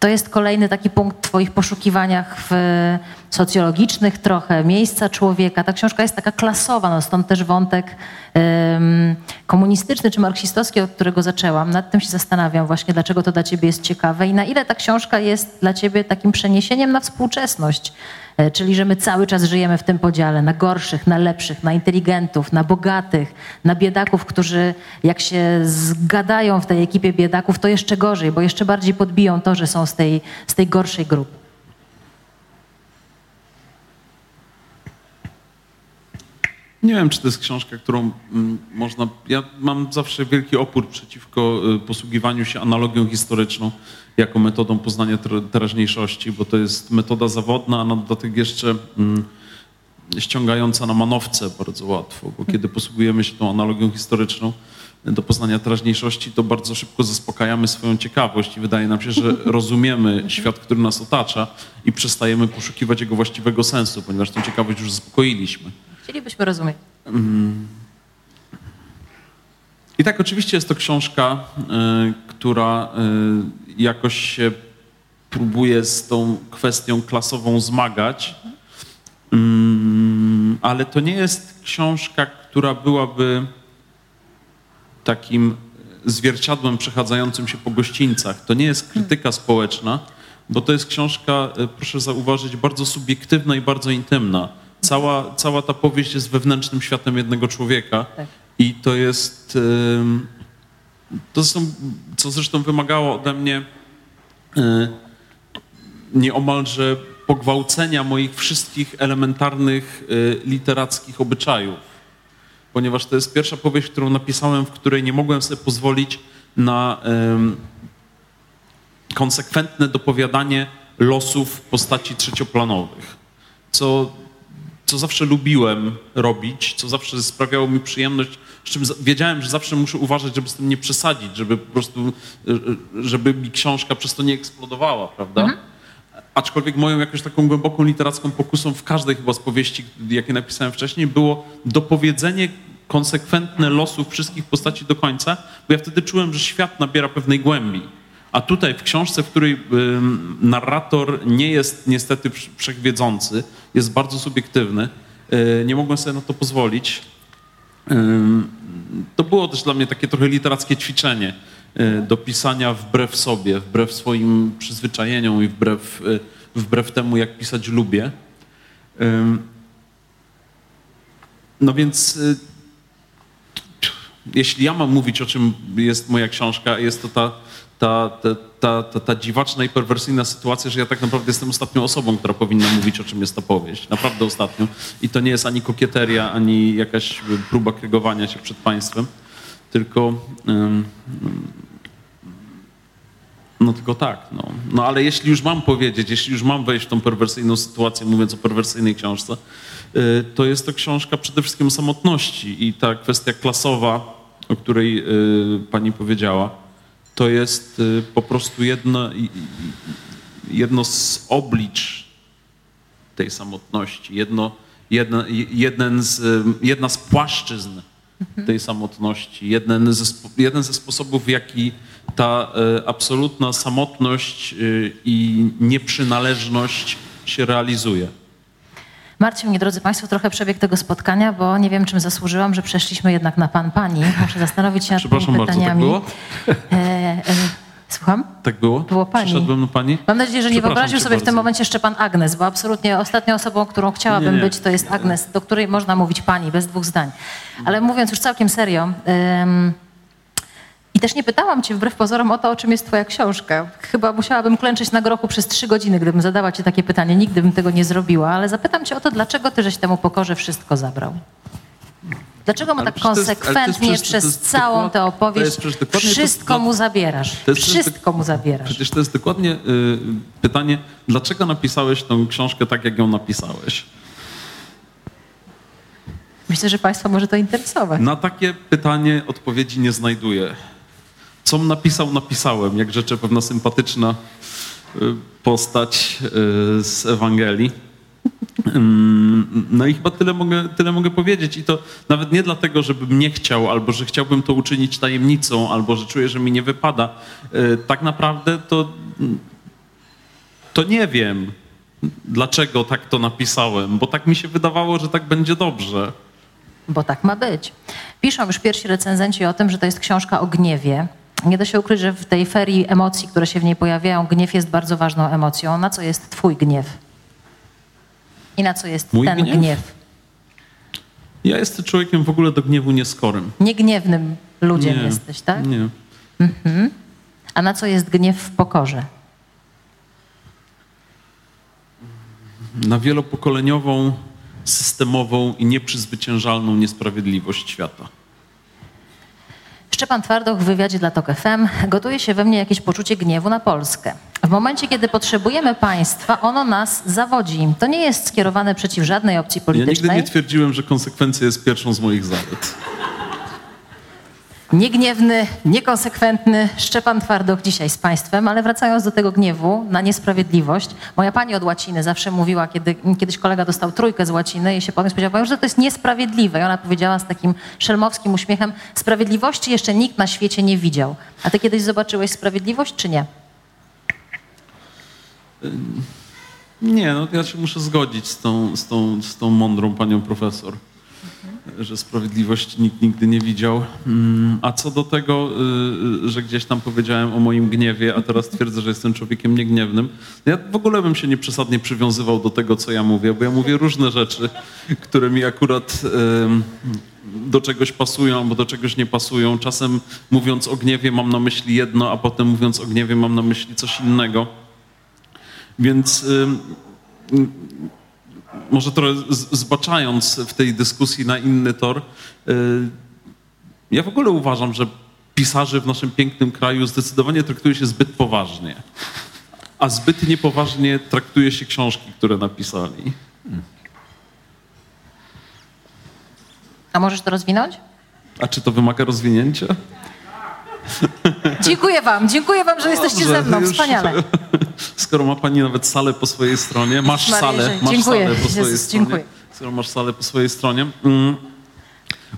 B: To jest kolejny taki punkt w Twoich poszukiwaniach w socjologicznych trochę miejsca człowieka. Ta książka jest taka klasowa, no stąd też wątek em, komunistyczny czy marksistowski, od którego zaczęłam. Nad tym się zastanawiam właśnie, dlaczego to dla Ciebie jest ciekawe i na ile ta książka jest dla Ciebie takim przeniesieniem na współczesność. E, Czyli, że my cały czas żyjemy w tym podziale na gorszych, na lepszych, na inteligentów, na bogatych, na biedaków, którzy jak się zgadają w tej ekipie biedaków, to jeszcze gorzej, bo jeszcze bardziej podbiją to, że są z tej, z tej gorszej grupy.
C: Nie wiem, czy to jest książka, którą mm, można. Ja mam zawsze wielki opór przeciwko y, posługiwaniu się analogią historyczną jako metodą poznania ter- teraźniejszości, bo to jest metoda zawodna, a na dodatek jeszcze mm, ściągająca na manowce bardzo łatwo, bo kiedy posługujemy się tą analogią historyczną do poznania teraźniejszości, to bardzo szybko zaspokajamy swoją ciekawość i wydaje nam się, że rozumiemy świat, który nas otacza i przestajemy poszukiwać jego właściwego sensu, ponieważ tą ciekawość już zaspokoiliśmy.
B: Chcielibyśmy rozumieć.
C: I tak, oczywiście jest to książka, y, która y, jakoś się próbuje z tą kwestią klasową zmagać, Mm, ale to nie jest książka, która byłaby takim zwierciadłem przechadzającym się po gościńcach. To nie jest krytyka społeczna, bo to jest książka, y, proszę zauważyć, bardzo subiektywna i bardzo intymna. Cała, cała ta powieść jest wewnętrznym światem jednego człowieka
B: Tak.
C: i to jest... To są, co zresztą wymagało ode mnie y, nieomalże pogwałcenia moich wszystkich elementarnych y, literackich obyczajów. Ponieważ to jest pierwsza powieść, którą napisałem, w której nie mogłem sobie pozwolić na konsekwentne dopowiadanie losów postaci trzecioplanowych. Co, co zawsze lubiłem robić, co zawsze sprawiało mi przyjemność, z czym wiedziałem, że zawsze muszę uważać, żeby z tym nie przesadzić, żeby po prostu, y, y, żeby mi książka przez to nie eksplodowała, prawda? Aczkolwiek moją jakąś taką głęboką literacką pokusą w każdej chyba z powieści, jakie napisałem wcześniej, było dopowiedzenie konsekwentne losów wszystkich postaci do końca, bo ja wtedy czułem, że świat nabiera pewnej głębi. A tutaj w książce, w której narrator nie jest niestety wsz- wszechwiedzący, jest bardzo subiektywny, y, nie mogłem sobie na to pozwolić. To było też dla mnie takie trochę literackie ćwiczenie y, do pisania wbrew sobie, wbrew swoim przyzwyczajeniom i wbrew, y, wbrew temu, jak pisać lubię. No więc jeśli ja mam mówić, o czym jest moja książka, jest to ta, ta, ta, ta, ta, dziwaczna i perwersyjna sytuacja, że ja tak naprawdę jestem ostatnią osobą, która powinna mówić, o czym jest ta powieść. Naprawdę ostatnią. I to nie jest ani kokieteria, ani jakaś próba krygowania się przed państwem, tylko... no tylko tak, no. no ale jeśli już mam powiedzieć, jeśli już mam wejść w tą perwersyjną sytuację, mówiąc o perwersyjnej książce, y, to jest to książka przede wszystkim samotności i ta kwestia klasowa, o której y, pani powiedziała, to jest y, po prostu jedno, jedno z oblicz tej samotności, jedno, jedno, jeden z, y, jedna z płaszczyzn tej samotności, jeden ze, jeden ze sposobów, w jaki ta e, absolutna samotność i nieprzynależność się realizuje.
B: Martwi mnie, drodzy Państwo, trochę przebieg tego spotkania, bo nie wiem, czym zasłużyłam, że przeszliśmy jednak na pan, pani. Muszę zastanowić się nad tymi
C: Przepraszam bardzo, tak
B: pytaniami.
C: było?
B: E, e, słucham?
C: Tak było?
B: Było pani.
C: Przyszedłem do pani?
B: Mam nadzieję, że nie wyobraził sobie w tym
C: bardzo.
B: momencie jeszcze pan Agnes, bo absolutnie ostatnią osobą, którą chciałabym
C: Nie, nie.
B: być, to jest Agnes, do której można mówić pani, bez dwóch zdań. Ale mówiąc już całkiem serio... też nie pytałam cię wbrew pozorom o to, o czym jest twoja książka. Chyba musiałabym klęczeć na grochu przez trzy godziny, gdybym zadała ci takie pytanie. Nigdy bym tego nie zrobiła, ale zapytam cię o to, dlaczego ty żeś temu pokorze wszystko zabrał? Dlaczego mu tak
C: jest- jest
B: konsekwentnie
C: to
B: przez
C: jest
B: całą tę opowieść
C: jest
B: wszystko mu zabierasz?
C: jest
B: Wszystko mu zabierasz.
C: Przecież to jest dokładnie y, pytanie, dlaczego napisałeś tą książkę tak, jak ją napisałeś?
B: Myślę, że państwa może to interesować.
C: Na takie pytanie odpowiedzi nie znajduję. Co napisał, napisałem, jak rzeczy pewna sympatyczna y, postać y, z Ewangelii. Ym, No i chyba tyle mogę, tyle mogę powiedzieć. I to nawet nie dlatego, żebym nie chciał, albo że chciałbym to uczynić tajemnicą, albo że czuję, że mi nie wypada. Y, Tak naprawdę to, to nie wiem, dlaczego tak to napisałem, bo tak mi się wydawało, że tak będzie dobrze.
B: Bo tak ma być. Piszą już pierwsi recenzenci o tym, że to jest książka o gniewie. Nie da się ukryć, że w tej ferii emocji, które się w niej pojawiają, gniew jest bardzo ważną emocją. Na co jest twój gniew? I na co jest
C: Mój
B: ten
C: gniew?
B: gniew?
C: Ja jestem człowiekiem w ogóle do gniewu nieskorym.
B: Niegniewnym ludziem
C: Nie,
B: jesteś, tak?
C: Nie.
B: A na co jest gniew w pokorze?
C: Na wielopokoleniową, systemową i nieprzezwyciężalną niesprawiedliwość świata.
B: Szczepan Twardoch w wywiadzie dla TOK FM gotuje się we mnie jakieś poczucie gniewu na Polskę. W momencie, kiedy potrzebujemy państwa, ono nas zawodzi. To nie jest skierowane przeciw żadnej opcji
C: Ja nigdy
B: politycznej.
C: nie twierdziłem, że konsekwencja jest pierwszą z moich zalet.
B: Niegniewny, niekonsekwentny Szczepan Twardoch dzisiaj z Państwem, ale wracając do tego gniewu na niesprawiedliwość, moja pani od łaciny zawsze mówiła, kiedy kiedyś kolega dostał trójkę z łaciny i się podniósł, powiedział, że to jest niesprawiedliwe. I ona powiedziała z takim szelmowskim uśmiechem, sprawiedliwości jeszcze nikt na świecie nie widział. A ty kiedyś zobaczyłeś sprawiedliwość, czy nie?
C: Nie, no ja się muszę zgodzić z tą, z tą, z tą mądrą panią profesor, że sprawiedliwości nikt nigdy nie widział. Mm, A co do tego, y, że gdzieś tam powiedziałem o moim gniewie, a teraz twierdzę, że jestem człowiekiem niegniewnym, no ja w ogóle bym się nieprzesadnie przywiązywał do tego, co ja mówię, bo ja mówię różne rzeczy, które mi akurat do czegoś pasują albo do czegoś nie pasują. Czasem mówiąc o gniewie mam na myśli jedno, a potem mówiąc o gniewie mam na myśli coś innego. Więc może trochę zbaczając w tej dyskusji na inny tor, y, ja w ogóle uważam, że pisarze w naszym pięknym kraju zdecydowanie traktuje się zbyt poważnie, a zbyt niepoważnie traktuje się książki, które napisali.
B: A możesz to rozwinąć?
C: A czy to wymaga rozwinięcia?
B: Dziękuję wam, dziękuję wam, że jesteście
C: Dobrze,
B: ze mną.
C: już-
B: Wspaniale.
C: Skoro ma pani nawet salę po swojej stronie, masz
B: Maria,
C: salę, masz
B: dziękuję.
C: salę po swojej
B: Jezus,
C: stronie.
B: dziękuję.
C: Skoro masz salę po swojej stronie. Mm.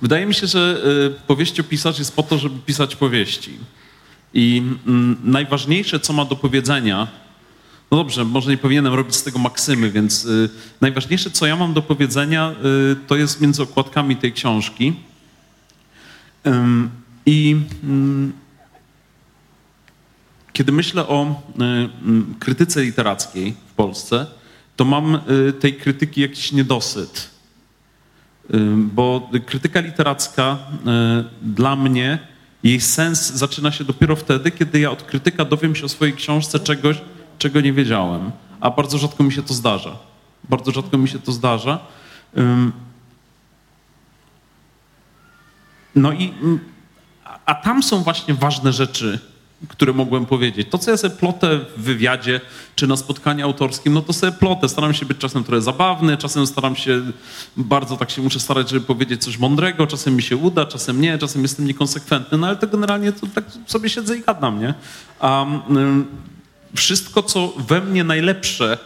C: Wydaje mi się, że y, powieściopisarz jest po to, żeby pisać powieści. I mm, najważniejsze, co ma do powiedzenia, no dobrze, może nie powinienem robić z tego maksymy, więc y, najważniejsze, co ja mam do powiedzenia, y, to jest między okładkami tej książki. I mm, kiedy myślę o mm, krytyce literackiej w Polsce, to mam y, tej krytyki jakiś niedosyt. Y, Bo krytyka literacka dla mnie, jej sens zaczyna się dopiero wtedy, kiedy ja od krytyka dowiem się o swojej książce czegoś, czego nie wiedziałem. A bardzo rzadko mi się to zdarza. Bardzo rzadko mi się to zdarza. No i a tam są właśnie ważne rzeczy, które mogłem powiedzieć. To, co ja sobie plotę w wywiadzie czy na spotkaniu autorskim, no to sobie plotę. Staram się być czasem trochę zabawny, czasem staram się, bardzo tak się muszę starać, żeby powiedzieć coś mądrego, czasem mi się uda, czasem nie, czasem jestem niekonsekwentny, no ale to generalnie to tak sobie siedzę i gadam, nie? A wszystko, co we mnie najlepsze,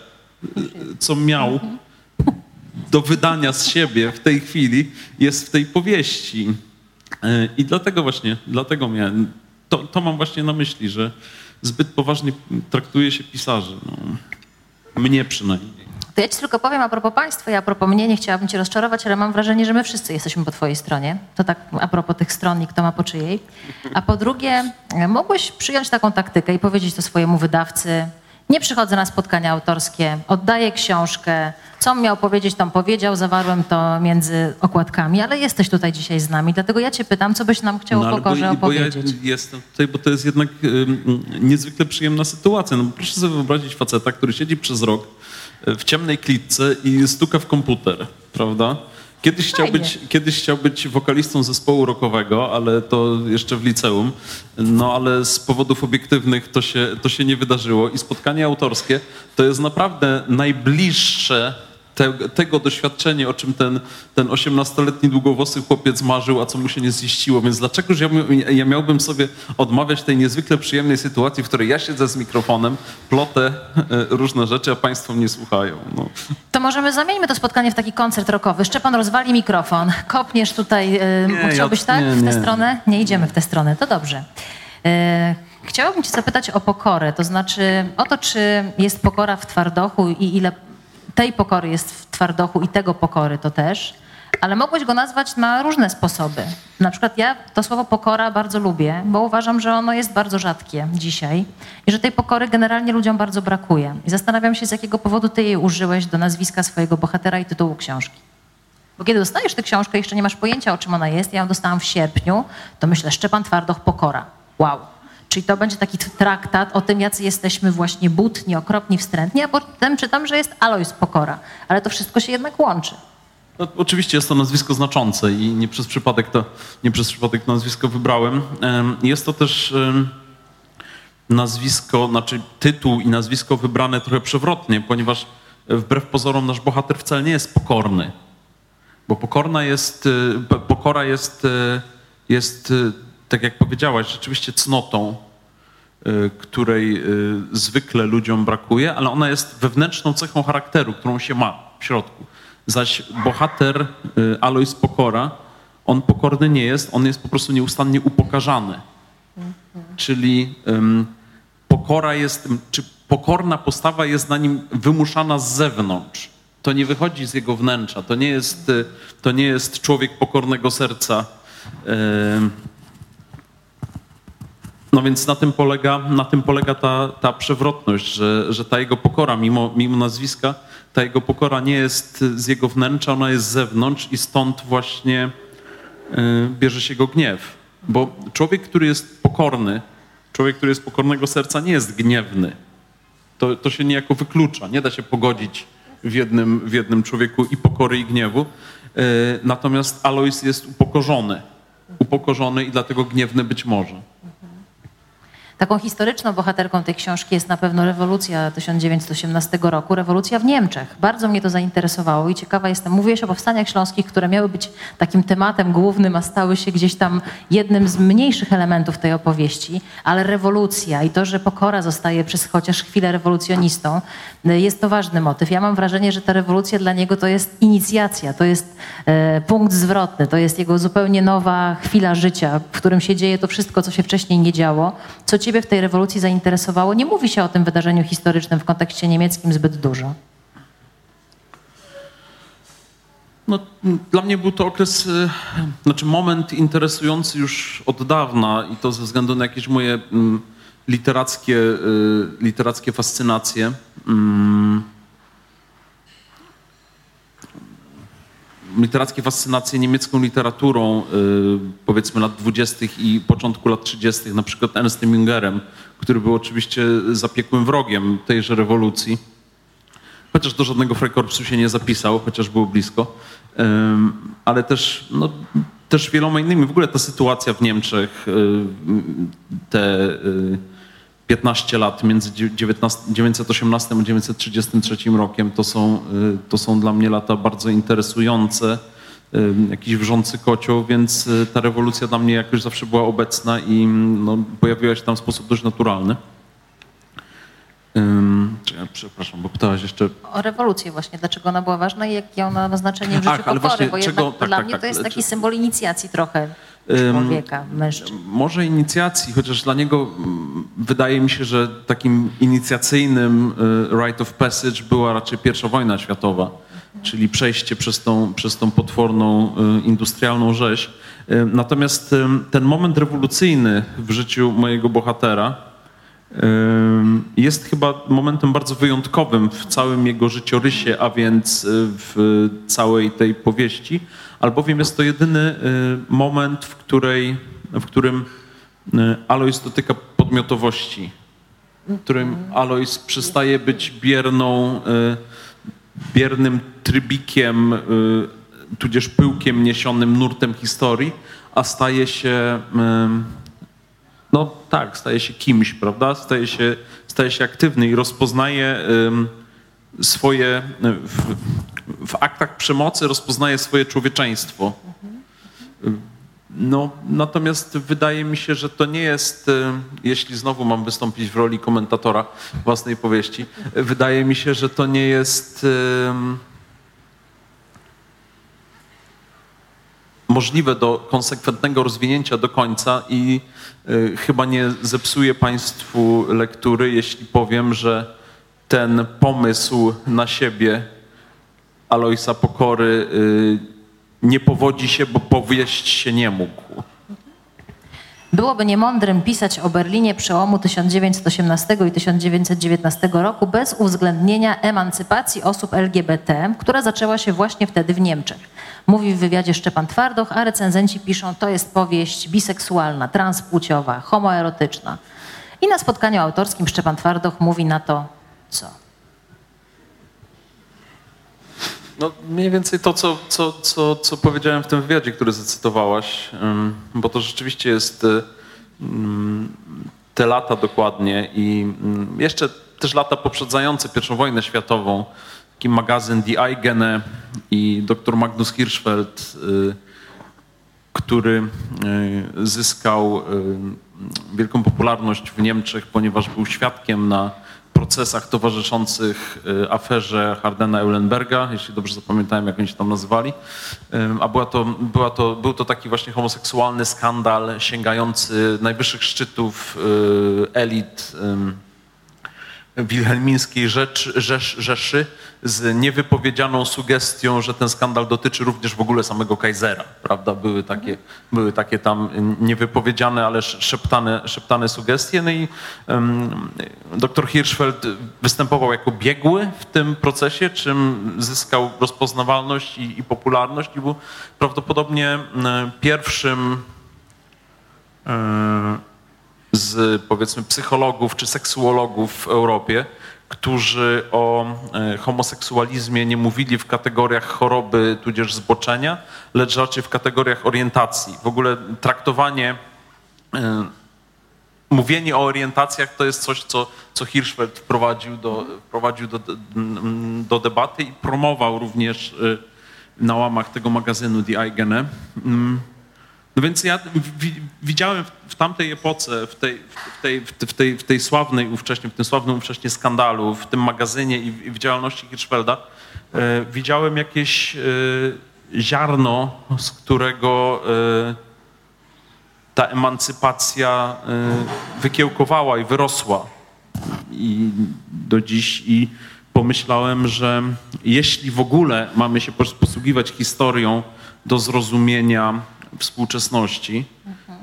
C: y, co miał do wydania z siebie w tej chwili, jest w tej powieści. E, I dlatego właśnie, dlatego miałem, to, to mam właśnie na myśli, że zbyt poważnie traktuje się pisarzy. No. Mnie przynajmniej.
B: To ja ci tylko powiem a propos państwa i a propos mnie, nie chciałabym cię rozczarować, ale mam wrażenie, że my wszyscy jesteśmy po twojej stronie. To tak a propos tych stron i kto ma po czyjej. A po drugie, mogłeś przyjąć taką taktykę i powiedzieć to swojemu wydawcy, nie przychodzę na spotkania autorskie, oddaję książkę, co on miał powiedzieć, tam powiedział, zawarłem to między okładkami, ale jesteś tutaj dzisiaj z nami, dlatego ja cię pytam, co byś nam chciał o
C: ale
B: pokorze
C: bo, bo ja
B: opowiedzieć.
C: jestem tutaj, bo to jest jednak ym, niezwykle przyjemna sytuacja. No, proszę sobie wyobrazić faceta, który siedzi przez rok y, w ciemnej klitce i stuka w komputer, prawda? Kiedyś chciał, być, kiedyś chciał być wokalistą zespołu rockowego, ale to jeszcze w liceum. No ale z powodów obiektywnych to się, to się nie wydarzyło. I spotkanie autorskie to jest naprawdę najbliższe te, tego doświadczenie, o czym ten, ten 18-letni długowłosy chłopiec marzył, a co mu się nie ziściło. Więc dlaczegoż ja, ja miałbym sobie odmawiać tej niezwykle przyjemnej sytuacji, w której ja siedzę z mikrofonem, plotę e, różne rzeczy, a państwo mnie słuchają. No.
B: To możemy zamieńmy to spotkanie w taki koncert rockowy. Szczepan rozwali mikrofon, kopniesz tutaj, y,
C: Nie,
B: chciałbyś
C: ja-
B: tak
C: nie,
B: w tę
C: nie.
B: stronę? Nie idziemy w tę stronę, to dobrze. Y, Chciałabym cię zapytać o pokorę, to znaczy o to, czy jest pokora w twardochu i ile tej pokory jest w twardochu i tego pokory to też, ale mogłeś go nazwać na różne sposoby. Na przykład ja to słowo pokora bardzo lubię, bo uważam, że ono jest bardzo rzadkie dzisiaj i że tej pokory generalnie ludziom bardzo brakuje. I zastanawiam się, z jakiego powodu ty jej użyłeś do nazwiska swojego bohatera i tytułu książki. Bo kiedy dostajesz tę książkę, jeszcze nie masz pojęcia, o czym ona jest. Ja ją dostałam w sierpniu, to myślę, Szczepan Twardoch, Pokora. Wow. Czyli to będzie taki traktat o tym, jacy jesteśmy właśnie butni, okropni, wstrętni, a potem czytam, że jest Alois Pokora. Ale to wszystko się jednak łączy.
C: No, oczywiście jest to nazwisko znaczące i nie przez przypadek to, nie przez przypadek to nazwisko wybrałem. Em, Jest to też nazwisko, znaczy tytuł i nazwisko wybrane trochę przewrotnie, ponieważ wbrew pozorom nasz bohater wcale nie jest pokorny. Bo pokorna jest, e, po- pokora jest, e, jest, e, tak jak powiedziałaś, rzeczywiście cnotą, e, której e, zwykle ludziom brakuje, ale ona jest wewnętrzną cechą charakteru, którą się ma w środku. Zaś bohater e, Alois Pokora, on pokorny nie jest, on jest po prostu nieustannie upokarzany. Czyli pokora jest, czy pokorna postawa jest na nim wymuszana z zewnątrz. To nie wychodzi z jego wnętrza. To nie jest, to nie jest człowiek pokornego serca. No więc na tym polega, na tym polega ta, ta przewrotność, że, że ta jego pokora, mimo, mimo nazwiska, ta jego pokora nie jest z jego wnętrza, ona jest z zewnątrz i stąd właśnie y, bierze się go gniew. Bo człowiek, który jest pokorny, człowiek, który jest pokornego serca, nie jest gniewny. To, to się niejako wyklucza. Nie da się pogodzić w jednym, w jednym człowieku i pokory, i gniewu. Y, Natomiast Alois jest upokorzony. Upokorzony i dlatego gniewny być może.
B: Taką historyczną bohaterką tej książki jest na pewno rewolucja 1918 roku, rewolucja w Niemczech. Bardzo mnie to zainteresowało i ciekawa jestem. Mówiłeś o powstaniach śląskich, które miały być takim tematem głównym, a stały się gdzieś tam jednym z mniejszych elementów tej opowieści, ale rewolucja i to, że pokora zostaje przez chociaż chwilę rewolucjonistą, jest to ważny motyw. Ja mam wrażenie, że ta rewolucja dla niego to jest inicjacja, to jest e, punkt zwrotny, to jest jego zupełnie nowa chwila życia, w którym się dzieje to wszystko, co się wcześniej nie działo. Co ciebie w tej rewolucji zainteresowało? Nie mówi się o tym wydarzeniu historycznym w kontekście niemieckim zbyt dużo.
C: No, dla mnie był to okres, y, znaczy moment interesujący już od dawna i to ze względu na jakieś moje mm, literackie, y, literackie fascynacje. Literackie fascynacje niemiecką literaturą, y, powiedzmy lat 20. i początku lat 30., na przykład Ernstem Jüngerem, który był oczywiście zapiekłym wrogiem tejże rewolucji. Chociaż do żadnego Freikorpsu się nie zapisał, chociaż było blisko. Ale też, no, też wieloma innymi. W ogóle ta sytuacja w Niemczech, y, te y, 15 lat między dziew- 19 918 a 933 rokiem, to są, y, to są dla mnie lata bardzo interesujące. y, Jakiś wrzący kocioł, więc y, ta rewolucja dla mnie jakoś zawsze była obecna i no, pojawiła się tam w sposób dość naturalny. Czekaj, przepraszam, bo pytałaś jeszcze
B: O rewolucję właśnie, dlaczego ona była ważna i jakie ona ma znaczenie w
C: Ach,
B: życiu
C: ale
B: pokory,
C: właśnie
B: bo
C: czego- tak,
B: dla
C: tak,
B: mnie
C: tak,
B: to jest taki
C: czy-
B: symbol inicjacji trochę człowieka, mężczyzn.
C: Może inicjacji, chociaż dla niego mm, wydaje mi się, że takim inicjacyjnym y, rite of passage była raczej pierwsza wojna światowa, czyli przejście przez tą, przez tą potworną y, industrialną rzeź. Y, Natomiast ten moment rewolucyjny w życiu mojego bohatera jest chyba momentem bardzo wyjątkowym w całym jego życiorysie, a więc y, w całej tej powieści, albowiem jest to jedyny y, moment, w, której, w którym y, Alois dotyka podmiotowości, w którym Alois przestaje być bierną, biernym trybikiem, tudzież pyłkiem niesionym nurtem historii, a staje się no tak, staje się kimś, prawda? Staje się, staje się aktywny i rozpoznaje swoje, w, w, aktach przemocy rozpoznaje swoje człowieczeństwo. No, natomiast wydaje mi się, że to nie jest, jeśli znowu mam wystąpić w roli komentatora własnej powieści, wydaje mi się, że to nie jest możliwe do konsekwentnego rozwinięcia do końca i y, chyba nie zepsuję Państwu lektury, jeśli powiem, że ten pomysł na siebie Aloisa Pokory y, nie powodzi się, bo powieść się nie mógł.
B: Byłoby niemądrym pisać o Berlinie przełomu 1918 i 1919 roku bez uwzględnienia emancypacji osób LGBT, która zaczęła się właśnie wtedy w Niemczech. Mówi w wywiadzie Szczepan Twardoch, a recenzenci piszą, to jest powieść biseksualna, transpłciowa, homoerotyczna. I na spotkaniu autorskim Szczepan Twardoch mówi na to, co?
C: No, mniej więcej to, co, co, co, co powiedziałem w tym wywiadzie, który zacytowałaś, bo to rzeczywiście jest ym, te lata dokładnie i ym, jeszcze też lata poprzedzające pierwszą wojnę światową, taki magazyn Die Eigene i dr Magnus Hirschfeld, y, który y, zyskał y, wielką popularność w Niemczech, ponieważ był świadkiem na procesach towarzyszących aferze Hardena Eulenberga, jeśli dobrze zapamiętałem, jak oni się tam nazywali. A była to, była to, był to taki właśnie homoseksualny skandal sięgający najwyższych szczytów elit wilhelmińskiej Rzecz, Rzesz, Rzeszy z niewypowiedzianą sugestią, że ten skandal dotyczy również w ogóle samego Kaisera, prawda? Były takie, były takie tam niewypowiedziane, ale szeptane, szeptane sugestie. No i um, dr Hirschfeld występował jako biegły w tym procesie, czym zyskał rozpoznawalność i, i popularność i był prawdopodobnie pierwszym z powiedzmy psychologów czy seksuologów w Europie, którzy o e, homoseksualizmie nie mówili w kategoriach choroby tudzież zboczenia, lecz raczej w kategoriach orientacji. W ogóle traktowanie, e, mówienie o orientacjach to jest coś, co, co Hirschfeld wprowadził, do, wprowadził do, do debaty i promował również e, na łamach tego magazynu Die Eigene. No więc ja widziałem w tamtej epoce, w tej, w tej, w tej, w tej sławnej ówcześnie, w tym sławnym ówcześnie skandalu, w tym magazynie i w, działalności Hirschfelda, e, widziałem jakieś e, ziarno, z którego e, ta emancypacja e, wykiełkowała i wyrosła. I do dziś i pomyślałem, że jeśli w ogóle mamy się posługiwać historią do zrozumienia współczesności,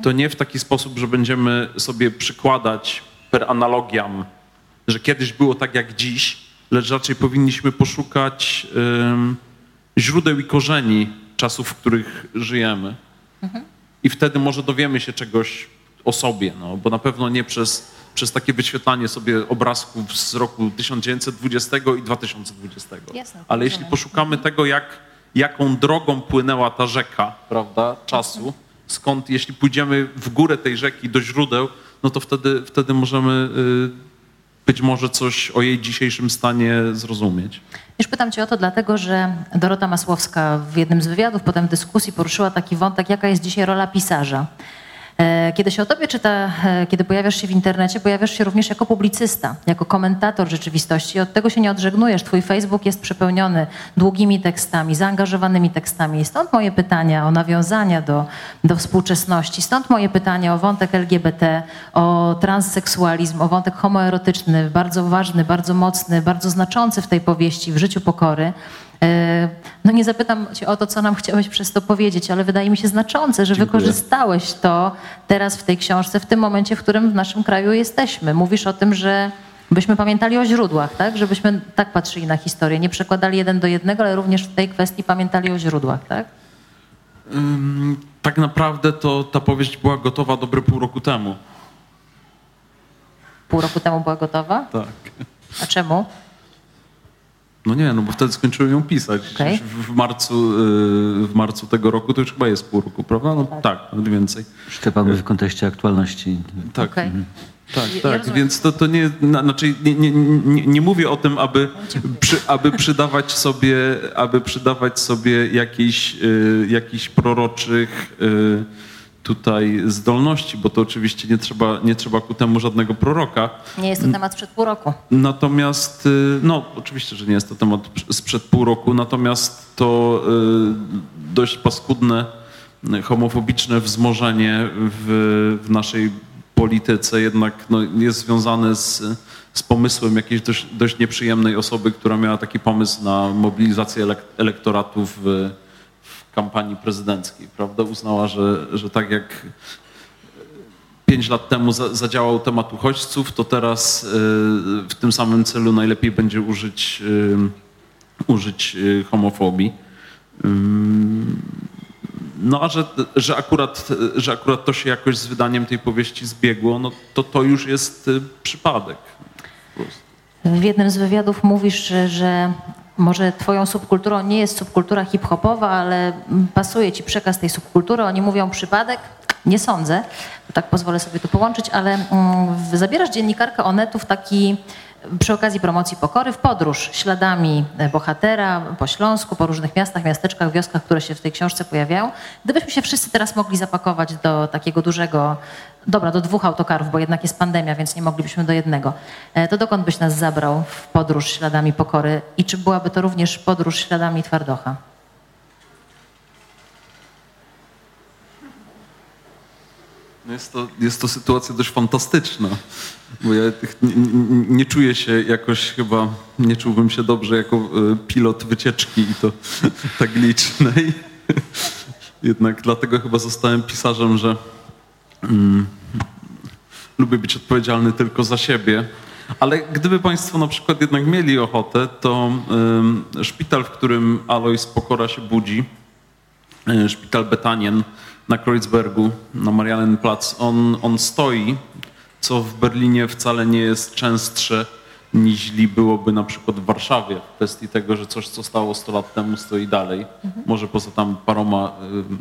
C: to nie w taki sposób, że będziemy sobie przykładać per analogiam, że kiedyś było tak jak dziś, lecz raczej powinniśmy poszukać um, źródeł i korzeni czasów, w których żyjemy. Mhm. I wtedy może dowiemy się czegoś o sobie, no, bo na pewno nie przez, przez takie wyświetlanie sobie obrazków z roku 1920 i 2020. Jasne, Ale jeśli poszukamy tego, jak jaką drogą płynęła ta rzeka, prawda, czasu, skąd, jeśli pójdziemy w górę tej rzeki do źródeł, no to wtedy, wtedy możemy y, być może coś o jej dzisiejszym stanie zrozumieć.
B: Już pytam cię o to dlatego, że Dorota Masłowska w jednym z wywiadów, potem w dyskusji poruszyła taki wątek, jaka jest dzisiaj rola pisarza. E, Kiedy się o tobie czyta, e, kiedy pojawiasz się w internecie, pojawiasz się również jako publicysta, jako komentator rzeczywistości. Od tego się nie odżegnujesz. Twój Facebook jest przepełniony długimi tekstami, zaangażowanymi tekstami. Stąd moje pytania o nawiązania do, do współczesności. Stąd moje pytania o wątek LGBT, o transseksualizm, o wątek homoerotyczny, bardzo ważny, bardzo mocny, bardzo znaczący w tej powieści, w życiu pokory. E, No nie zapytam cię o to, co nam chciałeś przez to powiedzieć, ale wydaje mi się znaczące, że
C: Dziękuję.
B: wykorzystałeś to teraz w tej książce, w tym momencie, w którym w naszym kraju jesteśmy. Mówisz o tym, że byśmy pamiętali o źródłach, tak? Żebyśmy tak patrzyli na historię, nie przekładali jeden do jednego, ale również w tej kwestii pamiętali o źródłach, tak?
C: Tak naprawdę to ta powieść była gotowa dobre pół roku temu.
B: Pół roku temu była gotowa.
C: Tak.
B: A czemu?
C: No nie, no bo wtedy skończyłem ją pisać.
B: Okej.
C: W, marcu, y, w marcu tego roku to już chyba jest pół roku, prawda? No tak, nawet więcej.
D: Szczepan mówi w kontekście aktualności.
C: Tak. Tak,
B: Ja
C: tak,
B: rozumiem.
C: więc to, to nie, na, znaczy nie, nie, nie, nie mówię o tym, aby, przy, aby przydawać sobie, aby przydawać sobie jakichś, y, jakichś proroczych y, tutaj zdolności, bo to oczywiście nie trzeba, nie trzeba ku temu żadnego proroka.
B: Nie jest to temat sprzed pół roku.
C: Natomiast, y, no oczywiście, że nie jest to temat sprzed pół roku, natomiast to y, dość paskudne, y, homofobiczne wzmożenie w, w naszej polityce jednak no, jest związane z, z pomysłem jakiejś dość, dość nieprzyjemnej osoby, która miała taki pomysł na mobilizację elek- elektoratu w kampanii prezydenckiej, prawda? Uznała, że, że tak jak pięć lat temu za, zadziałał temat uchodźców, to teraz y, w tym samym celu najlepiej będzie użyć, y, użyć y, homofobii. No a że, że, akurat, że akurat to się jakoś z wydaniem tej powieści zbiegło, no to to już jest przypadek.
B: W jednym z wywiadów mówisz, że, że może twoją subkulturą nie jest subkultura hip-hopowa, ale pasuje ci przekaz tej subkultury. Oni mówią przypadek? Nie sądzę. Tak pozwolę sobie to połączyć, ale mm, zabierasz dziennikarkę Onetu w taki przy okazji promocji pokory w podróż śladami e, bohatera po Śląsku, po różnych miastach, miasteczkach, wioskach, które się w tej książce pojawiają. Gdybyśmy się wszyscy teraz mogli zapakować do takiego dużego, dobra, do dwóch autokarów, bo jednak jest pandemia, więc nie moglibyśmy do jednego, e, to dokąd byś nas zabrał w podróż śladami pokory i czy byłaby to również podróż śladami twardocha?
C: Jest to, jest to sytuacja dość fantastyczna, bo ja nie, nie, czuję się jakoś chyba, nie czułbym się dobrze jako e, pilot wycieczki i to tak licznej. Jednak dlatego chyba zostałem pisarzem, że mm, lubię być odpowiedzialny tylko za siebie. Ale gdyby Państwo na przykład jednak mieli ochotę, to szpital, w którym Alois Pokora się budzi, e, szpital Betanien na Kreuzbergu, na Marianenplatz, on, on stoi, co w Berlinie wcale nie jest częstsze niż byłoby na przykład w Warszawie w kwestii tego, że coś, co stało 100 lat temu, stoi dalej. Może poza tam paroma ym,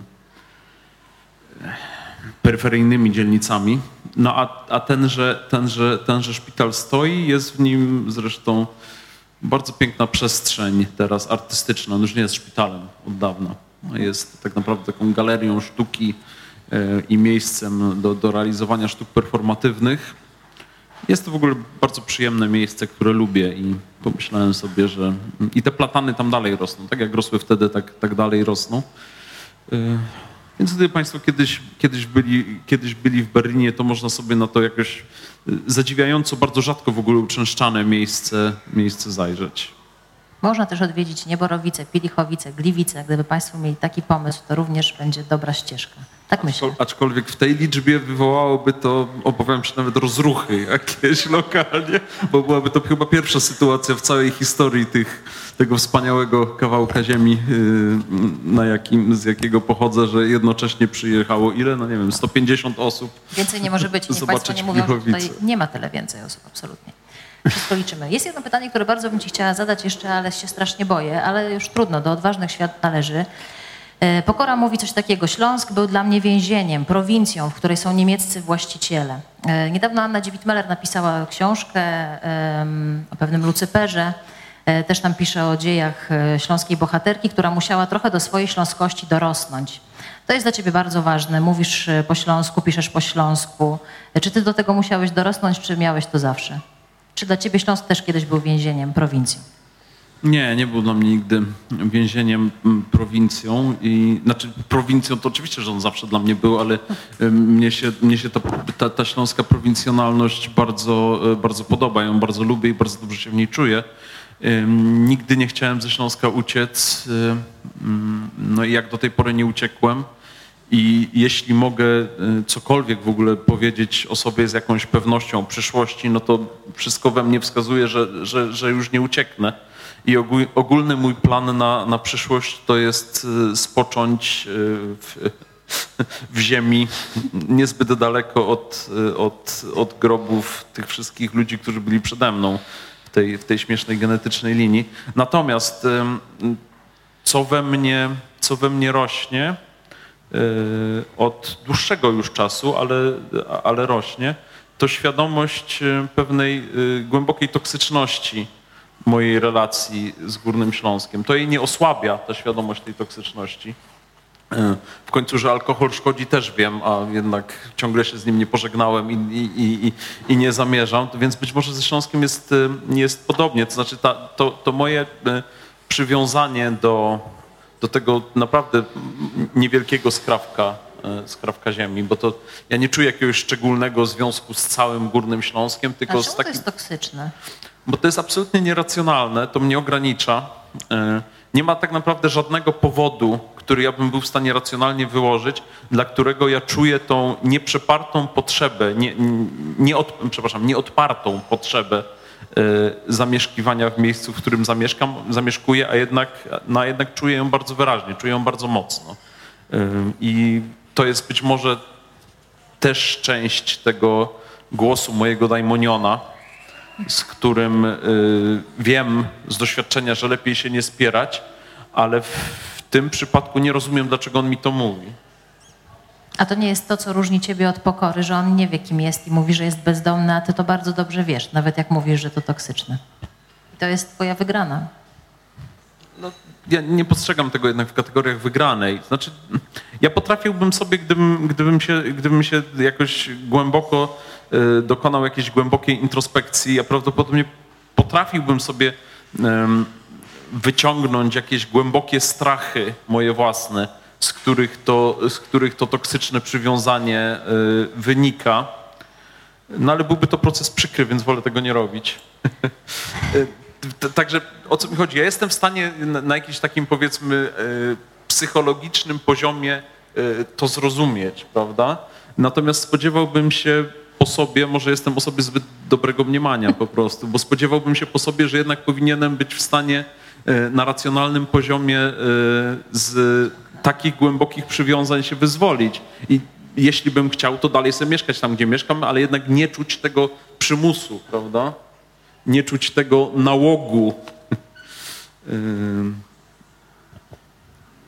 C: peryferyjnymi dzielnicami. No a, a tenże, tenże, tenże szpital stoi, jest w nim zresztą bardzo piękna przestrzeń teraz artystyczna. On już nie jest szpitalem od dawna. Jest tak naprawdę taką galerią sztuki e, i miejscem do, do realizowania sztuk performatywnych. Jest to w ogóle bardzo przyjemne miejsce, które lubię i pomyślałem sobie, że i te platany tam dalej rosną. Tak jak rosły wtedy, tak, tak dalej rosną. Y, Więc gdyby Państwo kiedyś, kiedyś, byli, kiedyś byli w Berlinie, to można sobie na to jakoś y, zadziwiająco, bardzo rzadko w ogóle uczęszczane miejsce, miejsce zajrzeć.
B: Można też odwiedzić Nieborowice, Pilichowice, Gliwice. Gdyby Państwo mieli taki pomysł, to również będzie dobra ścieżka. Tak myślę.
C: Aczkolwiek w tej liczbie wywołałoby to, obawiam się, nawet rozruchy jakieś lokalnie, bo byłaby to chyba pierwsza sytuacja w całej historii tych, tego wspaniałego kawałka ziemi, yy, na jakim, z jakiego pochodzę, że jednocześnie przyjechało ile? No nie wiem, 150 osób.
B: Więcej nie może być. Niech Państwo nie mówią, że tutaj nie ma tyle więcej osób, absolutnie. Wszystko liczymy. Jest jedno pytanie, które bardzo bym Ci chciała zadać jeszcze, ale się strasznie boję, ale już trudno, do odważnych świat należy. E, Pokora mówi coś takiego. Śląsk był dla mnie więzieniem, prowincją, w której są niemieccy właściciele. E, Niedawno Anna Dziewit-Meller napisała książkę o pewnym Lucyperze, E, Też tam pisze o dziejach śląskiej bohaterki, która musiała trochę do swojej śląskości dorosnąć. To jest dla ciebie bardzo ważne. Mówisz po śląsku, piszesz po śląsku. Czy ty do tego musiałeś dorosnąć, czy miałeś to zawsze? Czy dla ciebie Śląsk też kiedyś był więzieniem prowincji?
C: Nie, nie był dla mnie nigdy więzieniem, m, prowincją. I, znaczy prowincją to oczywiście, że on zawsze dla mnie był, ale mnie się, mnie się ta, ta, ta śląska prowincjonalność bardzo, y, bardzo podoba. Ją bardzo lubię i bardzo dobrze się w niej czuję. Nigdy nie chciałem ze Śląska uciec. y, mm, No i jak do tej pory nie uciekłem. I jeśli mogę y, cokolwiek w ogóle powiedzieć o sobie z jakąś pewnością przyszłości, no to wszystko we mnie wskazuje, że, że, że już nie ucieknę. I ogólny mój plan na, na przyszłość to jest y, spocząć y, w, w ziemi niezbyt daleko od, od, od grobów tych wszystkich ludzi, którzy byli przede mną w tej, w tej śmiesznej genetycznej linii. Natomiast co we mnie, co we mnie rośnie od dłuższego już czasu, ale, ale rośnie, to świadomość y, pewnej y, głębokiej toksyczności mojej relacji z Górnym Śląskiem. To jej nie osłabia, ta świadomość tej toksyczności. Y, W końcu, że alkohol szkodzi też wiem, a jednak ciągle się z nim nie pożegnałem i, i, i, i nie zamierzam, więc być może ze Śląskiem jest, y, jest podobnie. To znaczy ta, to, to moje y, przywiązanie do, do tego naprawdę niewielkiego skrawka, y, skrawka ziemi, bo to ja nie czuję jakiegoś szczególnego związku z całym Górnym Śląskiem, tylko
B: A
C: z
B: to
C: takim...
B: jest toksyczne?
C: Bo to jest absolutnie nieracjonalne, to mnie ogranicza. E, Nie ma tak naprawdę żadnego powodu, który ja bym był w stanie racjonalnie wyłożyć, dla którego ja czuję tą nieprzepartą potrzebę, nie, nie od, przepraszam, nieodpartą potrzebę e, zamieszkiwania w miejscu, w którym zamieszkam, zamieszkuję, a jednak, no, a jednak czuję ją bardzo wyraźnie, czuję ją bardzo mocno. E, I to jest być może też część tego głosu mojego daimoniona, z którym y, wiem z doświadczenia, że lepiej się nie spierać, ale w tym przypadku nie rozumiem, dlaczego on mi to mówi.
B: A to nie jest to, co różni ciebie od pokory, że on nie wie, kim jest i mówi, że jest bezdomny, a ty to bardzo dobrze wiesz, nawet jak mówisz, że to toksyczne. I to jest twoja wygrana.
C: No, ja nie postrzegam tego jednak w kategoriach wygranej. Znaczy, ja potrafiłbym sobie, gdybym, gdybym, się, gdybym się jakoś głęboko y, dokonał jakiejś głębokiej introspekcji, ja prawdopodobnie potrafiłbym sobie em, wyciągnąć jakieś głębokie strachy moje własne, z których to, z których to toksyczne przywiązanie y, wynika. No ale byłby to proces przykry, więc wolę tego nie robić. T- Także o co mi chodzi? Ja jestem w stanie na, jakimś takim powiedzmy e, psychologicznym poziomie to zrozumieć, prawda? Natomiast spodziewałbym się po sobie, może jestem o sobie zbyt dobrego mniemania po prostu, bo spodziewałbym się po sobie, że jednak powinienem być w stanie na racjonalnym poziomie z takich głębokich przywiązań się wyzwolić. I jeśli bym chciał, to dalej sobie mieszkać tam, gdzie mieszkam, ale jednak nie czuć tego przymusu, prawda? nie czuć tego nałogu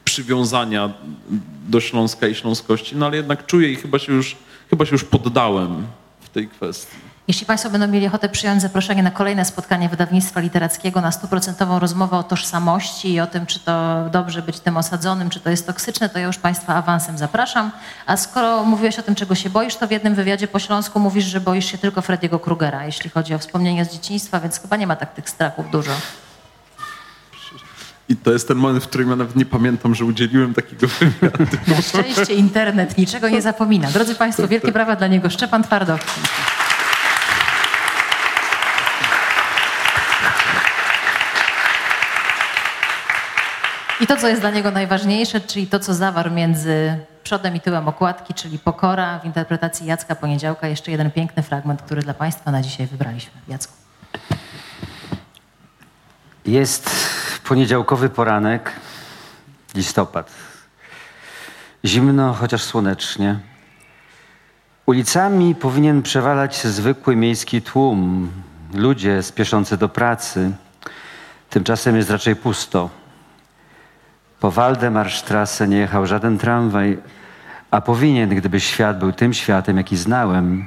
C: przywiązania do Śląska i śląskości, no ale jednak czuję i chyba się już, chyba się już poddałem w tej kwestii.
B: Jeśli Państwo będą mieli ochotę przyjąć zaproszenie na kolejne spotkanie wydawnictwa literackiego, na stuprocentową rozmowę o tożsamości i o tym, czy to dobrze być tym osadzonym, czy to jest toksyczne, to ja już Państwa awansem zapraszam. A skoro mówiłeś o tym, czego się boisz, to w jednym wywiadzie po śląsku mówisz, że boisz się tylko Frediego Krugera, jeśli chodzi o wspomnienia z dzieciństwa, więc chyba nie ma tak tych strachów dużo.
C: I to jest ten moment, w którym ja nawet nie pamiętam, że udzieliłem takiego wywiadu.
B: Na szczęście internet niczego nie zapomina. Drodzy Państwo, wielkie brawa dla niego. Szczepan Twardowski. I to, co jest dla niego najważniejsze, czyli to, co zawarł między przodem i tyłem okładki, czyli pokora w interpretacji Jacka Poniedziałka. Jeszcze jeden piękny fragment, który dla Państwa na dzisiaj wybraliśmy. Jacku.
D: Jest poniedziałkowy poranek, listopad. Zimno, chociaż słonecznie. Ulicami powinien przewalać zwykły miejski tłum, ludzie spieszący do pracy. Tymczasem jest raczej pusto. Po Waldemarstrasse nie jechał żaden tramwaj, a powinien, gdyby świat był tym światem, jaki znałem,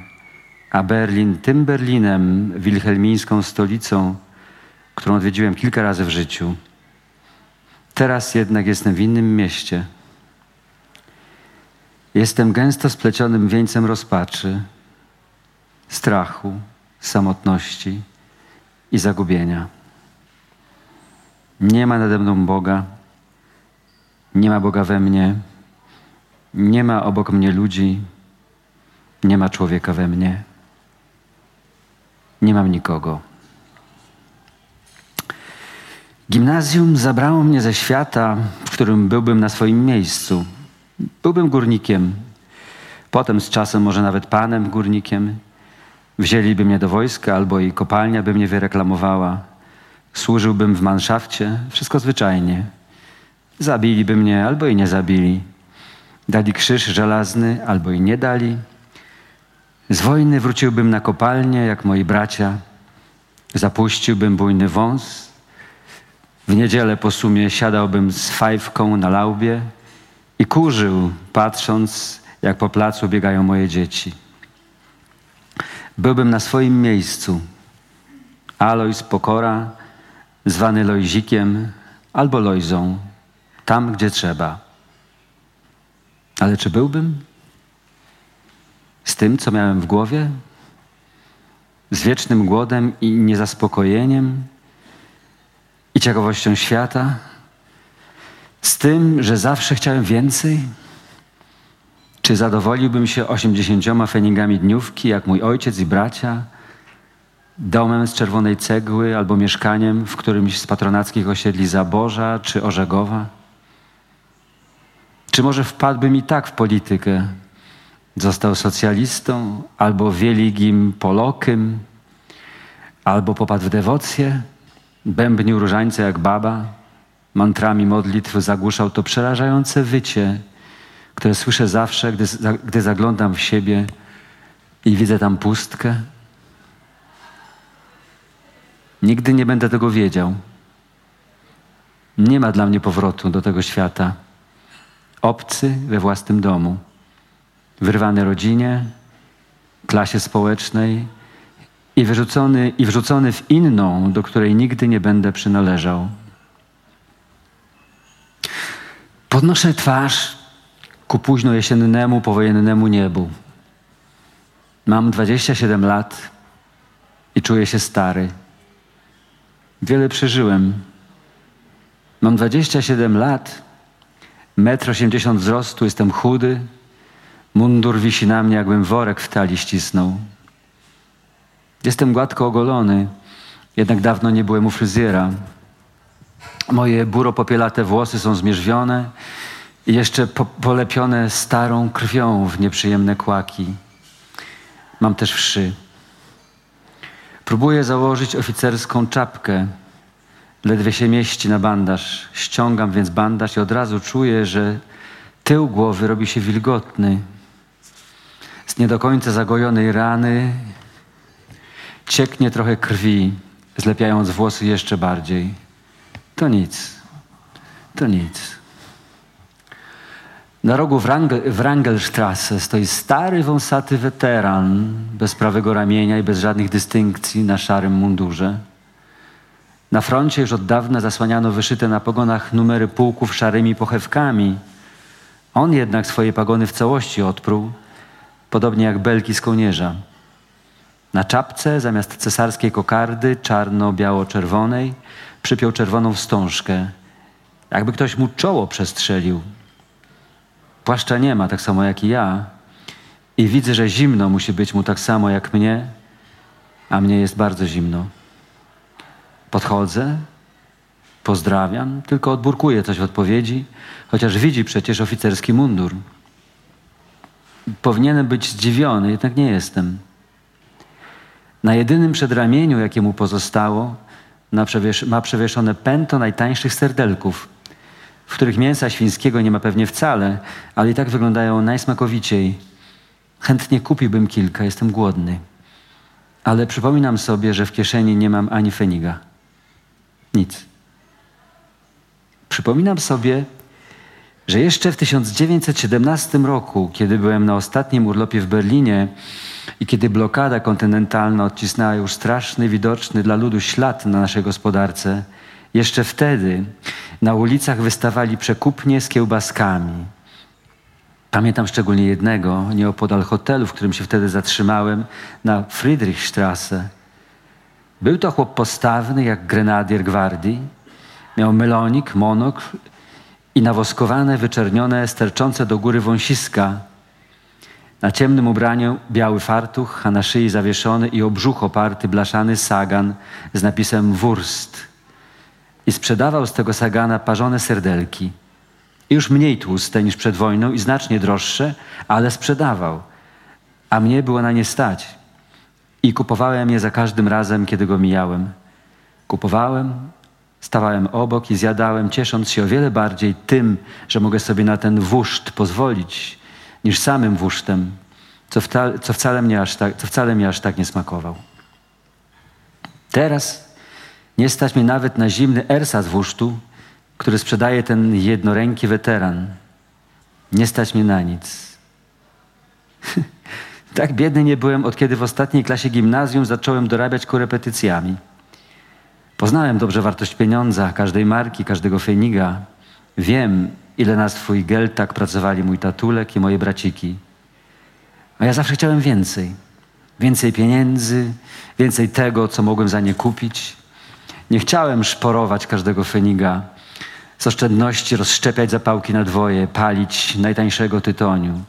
D: a Berlin tym Berlinem, wilhelmińską stolicą, którą odwiedziłem kilka razy w życiu. Teraz jednak jestem w innym mieście. Jestem gęsto splecionym wieńcem rozpaczy, strachu, samotności i zagubienia. Nie ma nade mną Boga, nie ma Boga we mnie, nie ma obok mnie ludzi, nie ma człowieka we mnie, nie mam nikogo. Gimnazjum zabrało mnie ze świata, w którym byłbym na swoim miejscu. Byłbym górnikiem, potem z czasem może nawet panem górnikiem. Wzięliby mnie do wojska albo i kopalnia by mnie wyreklamowała. Służyłbym w manszafcie, wszystko zwyczajnie. Zabiliby mnie albo i nie zabili. Dali krzyż żelazny albo i nie dali. Z wojny wróciłbym na kopalnię jak moi bracia. Zapuściłbym bujny wąs. W niedzielę po sumie siadałbym z fajwką na laubie i kurzył, patrząc, jak po placu biegają moje dzieci. Byłbym na swoim miejscu. Alois Pokora, zwany Lojzikiem albo Lojzą, tam, gdzie trzeba. Ale czy byłbym? Z tym, co miałem w głowie? Z wiecznym głodem i niezaspokojeniem? I ciekawością świata? Z tym, że zawsze chciałem więcej? Czy zadowoliłbym się osiemdziesięcioma feningami dniówki, jak mój ojciec i bracia? Domem z czerwonej cegły albo mieszkaniem w którymś z patronackich osiedli Zaborza czy Orzegowa? Czy może wpadłbym i tak w politykę? Został socjalistą, albo wieligim Polokiem, albo popadł w dewocję, bębnił różańce jak baba, mantrami modlitw zagłuszał to przerażające wycie, które słyszę zawsze, gdy, gdy zaglądam w siebie i widzę tam pustkę. Nigdy nie będę tego wiedział. Nie ma dla mnie powrotu do tego świata. Obcy we własnym domu, wyrwany rodzinie, klasie społecznej i wyrzucony, i wrzucony w inną, do której nigdy nie będę przynależał. Podnoszę twarz ku późno jesiennemu, powojennemu niebu. Mam 27 lat i czuję się stary. Wiele przeżyłem. Mam 27 lat, metr 80 wzrostu, jestem chudy, mundur wisi na mnie, jakbym worek w tali ścisnął. Jestem gładko ogolony, jednak dawno nie byłem u fryzjera. Moje buro-popielate włosy są zmierzwione i jeszcze po polepione starą krwią w nieprzyjemne kłaki. Mam też wszy. Próbuję założyć oficerską czapkę. Ledwie się mieści na bandaż. Ściągam więc bandaż i od razu czuję, że tył głowy robi się wilgotny. Z nie do końca zagojonej rany cieknie trochę krwi, zlepiając włosy jeszcze bardziej. To nic. To nic. Na rogu Wrangelstrasse stoi stary, wąsaty weteran, bez prawego ramienia i bez żadnych dystynkcji na szarym mundurze. Na froncie już od dawna zasłaniano wyszyte na pogonach numery pułków szarymi pochewkami. On jednak swoje pagony w całości odpruł, podobnie jak belki z kołnierza. Na czapce zamiast cesarskiej kokardy czarno-biało-czerwonej przypiął czerwoną wstążkę, jakby ktoś mu czoło przestrzelił. Płaszcza nie ma, tak samo jak i ja. I widzę, że zimno musi być mu tak samo jak mnie, a mnie jest bardzo zimno. Podchodzę, pozdrawiam, tylko odburkuję coś w odpowiedzi, chociaż widzi przecież oficerski mundur. Powinienem być zdziwiony, jednak nie jestem. Na jedynym przedramieniu, jakie mu pozostało, ma przewieszone pęto najtańszych serdelków, w których mięsa świńskiego nie ma pewnie wcale, ale i tak wyglądają najsmakowiciej. Chętnie kupiłbym kilka, jestem głodny. Ale przypominam sobie, że w kieszeni nie mam ani feniga. Nic. Przypominam sobie, że jeszcze w 1917 roku, kiedy byłem na ostatnim urlopie w Berlinie, i kiedy blokada kontynentalna odcisnęła już straszny, widoczny dla ludu ślad na naszej gospodarce, jeszcze wtedy na ulicach wystawali przekupnie z kiełbaskami. Pamiętam szczególnie jednego, nieopodal hotelu, w którym się wtedy zatrzymałem, na Friedrichstrasse. Był to chłop postawny, jak grenadier gwardii. Miał melonik, monokl i nawoskowane, wyczernione, sterczące do góry wąsiska. Na ciemnym ubraniu biały fartuch, a na szyi zawieszony i obrzuch oparty blaszany sagan z napisem Wurst. I sprzedawał z tego sagana parzone serdelki. Już mniej tłuste niż przed wojną i znacznie droższe, ale sprzedawał. A mnie było na nie stać. I kupowałem je za każdym razem, kiedy go mijałem. Kupowałem, stawałem obok i zjadałem, ciesząc się o wiele bardziej tym, że mogę sobie na ten wuszt pozwolić, niż samym wusztem, co, wta, co, wcale mnie aż tak, co wcale mnie aż tak nie smakował. Teraz nie stać mnie nawet na zimny ersat wusztu, który sprzedaje ten jednoręki weteran. Nie stać mnie na nic. tak biedny nie byłem, od kiedy w ostatniej klasie gimnazjum zacząłem dorabiać korepetycjami. Poznałem dobrze wartość pieniądza, każdej marki, każdego feniga. Wiem, ile na swój geltak pracowali mój tatulek i moje braciki. A ja zawsze chciałem więcej. Więcej pieniędzy, więcej tego, co mogłem za nie kupić. Nie chciałem szporować każdego feniga, z oszczędności rozszczepiać zapałki na dwoje, palić najtańszego tytoniu.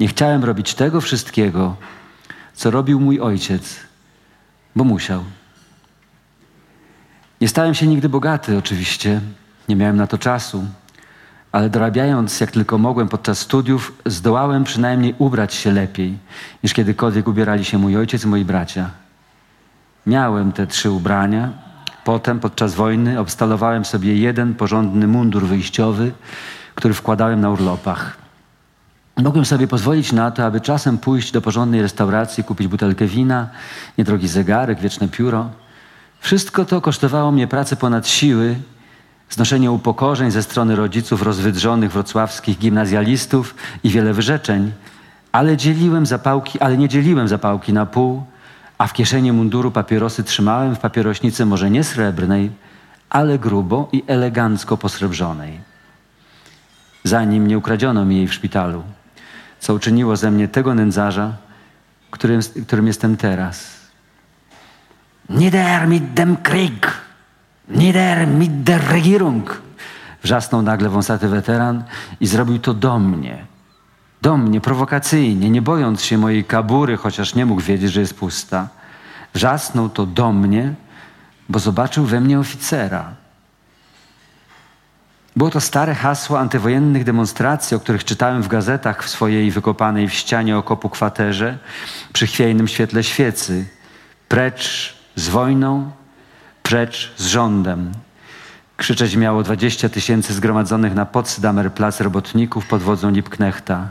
D: Nie chciałem robić tego wszystkiego, co robił mój ojciec, bo musiał. Nie stałem się nigdy bogaty, oczywiście, nie miałem na to czasu, ale dorabiając jak tylko mogłem podczas studiów, zdołałem przynajmniej ubrać się lepiej, niż kiedykolwiek ubierali się mój ojciec i moi bracia. Miałem te trzy ubrania, Potem podczas wojny obstalowałem sobie jeden porządny mundur wyjściowy, który wkładałem na urlopach. Mogłem sobie pozwolić na to, aby czasem pójść do porządnej restauracji, kupić butelkę wina, niedrogi zegarek, wieczne pióro. Wszystko to kosztowało mnie pracy ponad siły, znoszenie upokorzeń ze strony rodziców rozwydrzonych wrocławskich gimnazjalistów i wiele wyrzeczeń, ale dzieliłem zapałki, ale nie dzieliłem zapałki na pół, a w kieszeni munduru papierosy trzymałem w papierośnicy może nie srebrnej, ale grubo i elegancko posrebrzonej. Zanim nie ukradziono mi jej w szpitalu, co uczyniło ze mnie tego nędzarza, którym, którym jestem teraz. Nieder mit dem Krieg! Nieder mit der Regierung! Wrzasnął nagle wąsaty weteran i zrobił to do mnie – do mnie prowokacyjnie, nie bojąc się mojej kabury, chociaż nie mógł wiedzieć, że jest pusta. Wrzasnął to do mnie, bo zobaczył we mnie oficera. Było to stare hasło antywojennych demonstracji, o których czytałem w gazetach w swojej wykopanej w ścianie okopu kwaterze przy chwiejnym świetle świecy. Precz z wojną, precz z rządem. Krzyczeć miało dwadzieścia tysięcy zgromadzonych na Potsdamer plac robotników pod wodzą Lipknechta.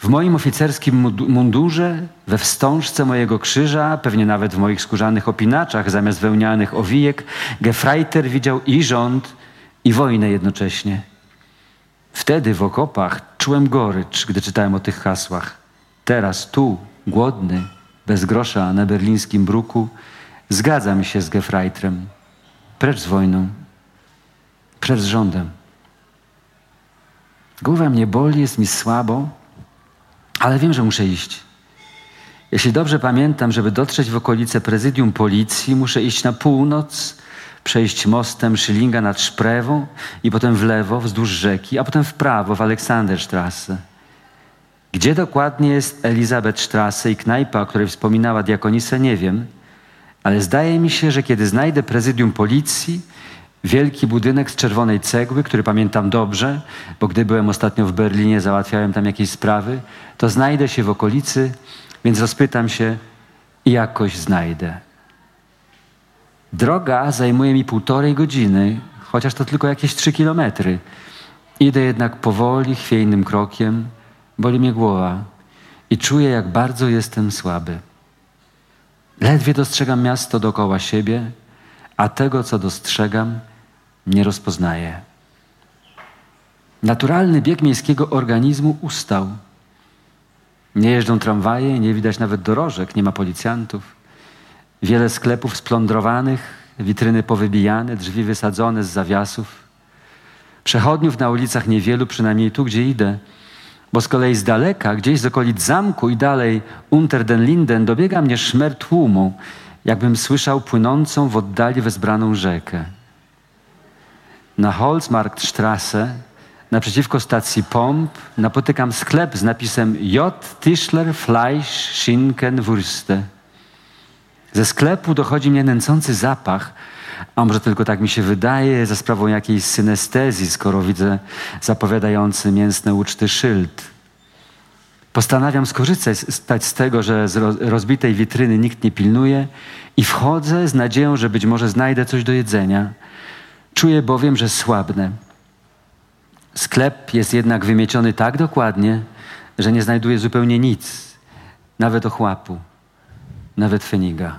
D: W moim oficerskim mundurze, we wstążce mojego krzyża, pewnie nawet w moich skórzanych opinaczach zamiast wełnianych owijek, Gefreiter widział i rząd, i wojnę jednocześnie. Wtedy w okopach czułem gorycz, gdy czytałem o tych hasłach. Teraz tu, głodny, bez grosza na berlińskim bruku, zgadzam się z Gefreiterem. Precz z wojną, precz z rządem. Głowa mnie boli, jest mi słabo, ale wiem, że muszę iść. Jeśli dobrze pamiętam, żeby dotrzeć w okolice prezydium policji, muszę iść na północ, przejść mostem Szylinga nad Szprewą i potem w lewo wzdłuż rzeki, a potem w prawo w Aleksanderstrasse. Gdzie dokładnie jest Elizabethstrasse i knajpa, o której wspominała diakonisa, nie wiem, ale zdaje mi się, że kiedy znajdę prezydium policji, Wielki budynek z czerwonej cegły, który pamiętam dobrze, bo gdy byłem ostatnio w Berlinie, załatwiałem tam jakieś sprawy, to znajdę się w okolicy, więc rozpytam się i jakoś znajdę. Droga zajmuje mi półtorej godziny, chociaż to tylko jakieś trzy kilometry. Idę jednak powoli, chwiejnym krokiem, boli mnie głowa i czuję, jak bardzo jestem słaby. Ledwie dostrzegam miasto dookoła siebie, a tego, co dostrzegam, nie rozpoznaje. Naturalny bieg miejskiego organizmu ustał. Nie jeżdżą tramwaje, nie widać nawet dorożek, nie ma policjantów. Wiele sklepów splądrowanych, witryny powybijane, drzwi wysadzone z zawiasów. Przechodniów na ulicach niewielu, przynajmniej tu, gdzie idę. Bo z kolei z daleka, gdzieś z okolic zamku i dalej Unter den Linden dobiega mnie szmer tłumu, jakbym słyszał płynącą w oddali wezbraną rzekę. Na Holzmarktstrasse, naprzeciwko stacji pomp, napotykam sklep z napisem J. Tischler Fleisch Schinken Wurste. Ze sklepu dochodzi mnie nęcący zapach, a może tylko tak mi się wydaje, za sprawą jakiejś synestezji, skoro widzę zapowiadający mięsne uczty szyld. Postanawiam skorzystać z tego, że z rozbitej witryny nikt nie pilnuje i wchodzę z nadzieją, że być może znajdę coś do jedzenia. Czuję bowiem, że słabnę. Sklep jest jednak wymieciony tak dokładnie, że nie znajduję zupełnie nic, nawet ochłapu, nawet feniga.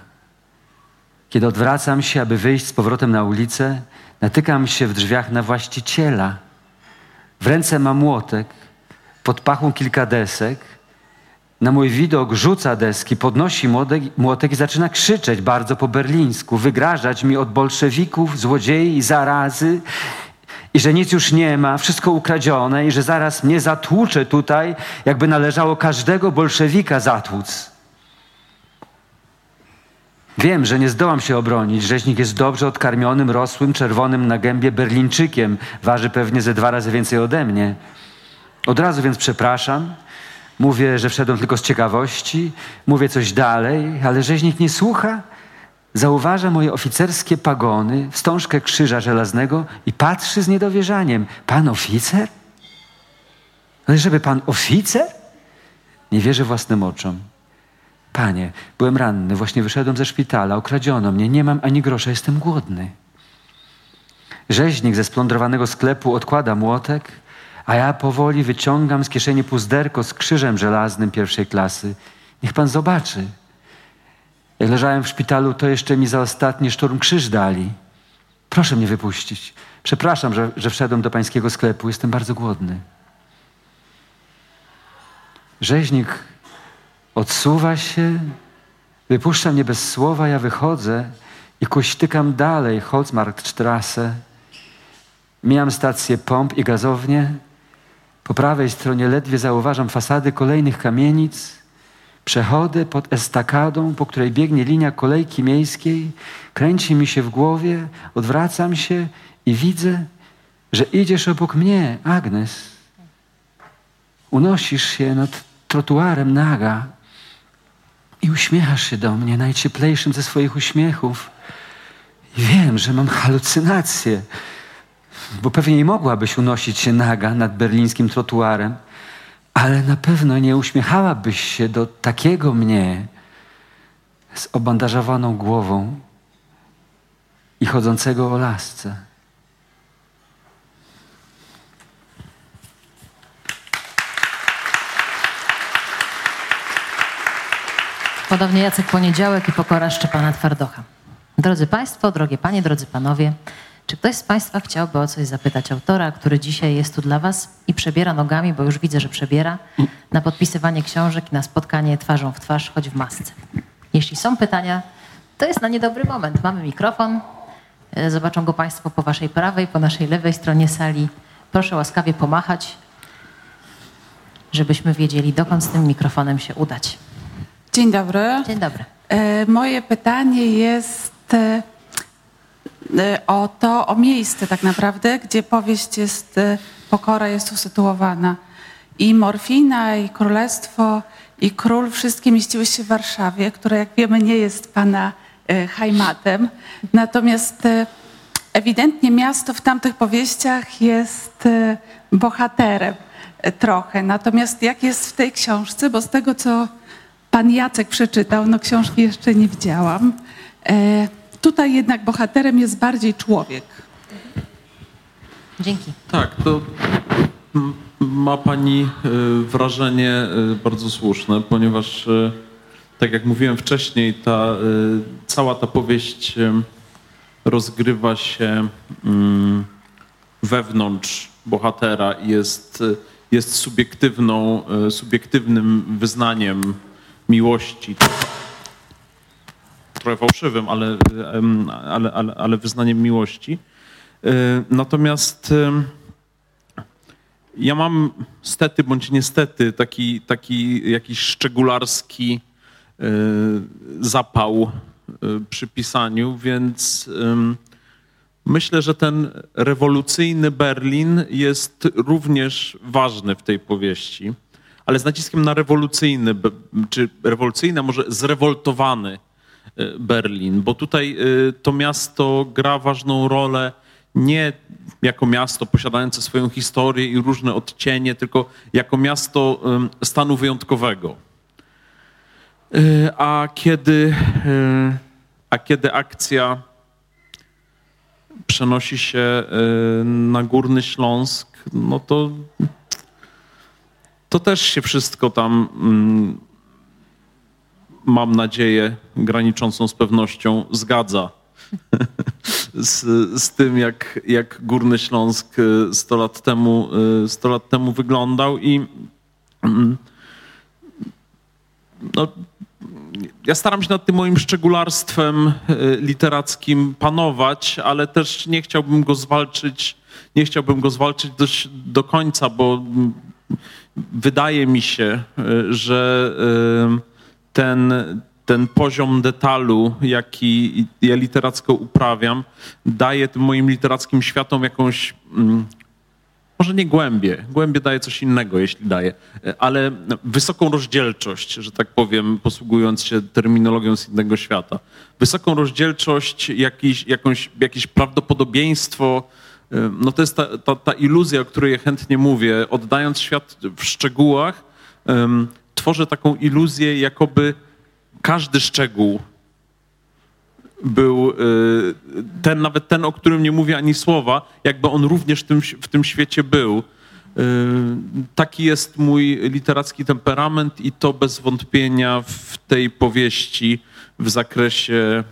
D: Kiedy odwracam się, aby wyjść z powrotem na ulicę, natykam się w drzwiach na właściciela. W ręce ma młotek, pod pachą kilka desek. Na mój widok rzuca deski, podnosi młotek, młotek i zaczyna krzyczeć bardzo po berlińsku, wygrażać mi od bolszewików, złodziei zarazy i że nic już nie ma, wszystko ukradzione i że zaraz mnie zatłucze tutaj, jakby należało każdego bolszewika zatłuc. Wiem, że nie zdołam się obronić. Rzeźnik jest dobrze odkarmionym, rosłym, czerwonym na gębie Berlińczykiem. Waży pewnie ze dwa razy więcej ode mnie. Od razu więc przepraszam. Mówię, że wszedłem tylko z ciekawości. Mówię coś dalej, ale rzeźnik nie słucha. Zauważa moje oficerskie pagony, wstążkę krzyża żelaznego i patrzy z niedowierzaniem. Pan oficer? Ale żeby pan oficer? Nie wierzę własnym oczom. Panie, byłem ranny, właśnie wyszedłem ze szpitala, okradziono mnie, nie mam ani grosza, jestem głodny. Rzeźnik ze splądrowanego sklepu odkłada młotek, a ja powoli wyciągam z kieszeni puzderko z krzyżem żelaznym pierwszej klasy. Niech pan zobaczy. Jak leżałem w szpitalu, to jeszcze mi za ostatni szturm krzyż dali. Proszę mnie wypuścić. Przepraszam, że, że wszedłem do pańskiego sklepu. Jestem bardzo głodny. Rzeźnik Odsuwa się, wypuszcza mnie bez słowa, ja wychodzę i kuśtykam dalej Holzmarktstrasse. Mijam stację pomp i gazownię. Po prawej stronie ledwie zauważam fasady kolejnych kamienic. Przechodzę pod estakadą, po której biegnie linia kolejki miejskiej. Kręci mi się w głowie, odwracam się i widzę, że idziesz obok mnie, Agnes. Unosisz się nad trotuarem naga i uśmiechasz się do mnie najcieplejszym ze swoich uśmiechów. I wiem, że mam halucynacje, bo pewnie nie mogłabyś unosić się naga nad berlińskim trotuarem, ale na pewno nie uśmiechałabyś się do takiego mnie z obandażowaną głową i chodzącego o lasce.
B: Podobnie Jacek Poniedziałek i pokora Szczepana Twardocha. Drodzy Państwo, drogie Panie, drodzy Panowie, czy ktoś z Państwa chciałby o coś zapytać autora, który dzisiaj jest tu dla Was i przebiera nogami, bo już widzę, że przebiera, na podpisywanie książek i na spotkanie twarzą w twarz, choć w masce? Jeśli są pytania, to jest na niedobry moment. Mamy mikrofon, e, zobaczą go Państwo po Waszej prawej, po naszej lewej stronie sali. Proszę łaskawie pomachać, żebyśmy wiedzieli, dokąd z tym mikrofonem się udać.
E: Dzień dobry.
B: Dzień dobry.
E: E, moje pytanie jest e, e, o to, o miejsce tak naprawdę, gdzie powieść jest, pokora jest usytuowana. I morfina, i królestwo, i król, wszystkie mieściły się w Warszawie, która jak wiemy nie jest pana hajmatem. Natomiast ewidentnie miasto w tamtych powieściach jest bohaterem trochę. Natomiast jak jest w tej książce, bo z tego co pan Jacek przeczytał, no książki jeszcze nie widziałam. E, tutaj jednak bohaterem jest bardziej człowiek.
B: Dzięki.
C: Tak, to ma pani e, wrażenie e, bardzo słuszne, ponieważ e, tak jak mówiłem wcześniej, ta, cała ta powieść rozgrywa się mm, wewnątrz bohatera i jest jest subiektywną, subiektywnym wyznaniem miłości. Trochę fałszywym, ale, ale, ale, ale wyznaniem miłości. E, Natomiast ja mam stety bądź niestety taki, taki jakiś szczególarski e, zapał e, przy pisaniu, więc myślę, że ten rewolucyjny Berlin jest również ważny w tej powieści, ale z naciskiem na rewolucyjny, czy rewolucyjny, może zrewoltowany e, Berlin, bo tutaj e, to miasto gra ważną rolę nie jako miasto posiadające swoją historię i różne odcienie, tylko jako miasto stanu wyjątkowego. E, A kiedy, a kiedy akcja przenosi się na Górny Śląsk, no to, to też się wszystko tam, mm, mam nadzieję, graniczącą z pewnością zgadza. Z, z tym, jak, jak Górny Śląsk e, 100 lat temu, e, 100 lat temu wyglądał i mm, no, ja staram się nad tym moim szczególarstwem e, literackim panować, ale też nie chciałbym go zwalczyć, nie chciałbym go zwalczyć do, do końca, bo mm, wydaje mi się, e, że e, ten, ten poziom detalu, jaki ja literacko uprawiam, daje tym moim literackim światom jakąś mm, może nie głębie, głębie daje coś innego, jeśli daje, ale wysoką rozdzielczość, że tak powiem, posługując się terminologią z innego świata. Wysoką rozdzielczość, jakiś, jakąś, jakieś prawdopodobieństwo, no to jest ta, ta, ta iluzja, o której ja chętnie mówię, oddając świat w szczegółach, em, tworzę taką iluzję, jakoby każdy szczegół był y, ten, nawet ten, o którym nie mówię ani słowa, jakby on również w tym, w tym świecie był. Taki jest mój literacki temperament i to bez wątpienia w tej powieści w zakresie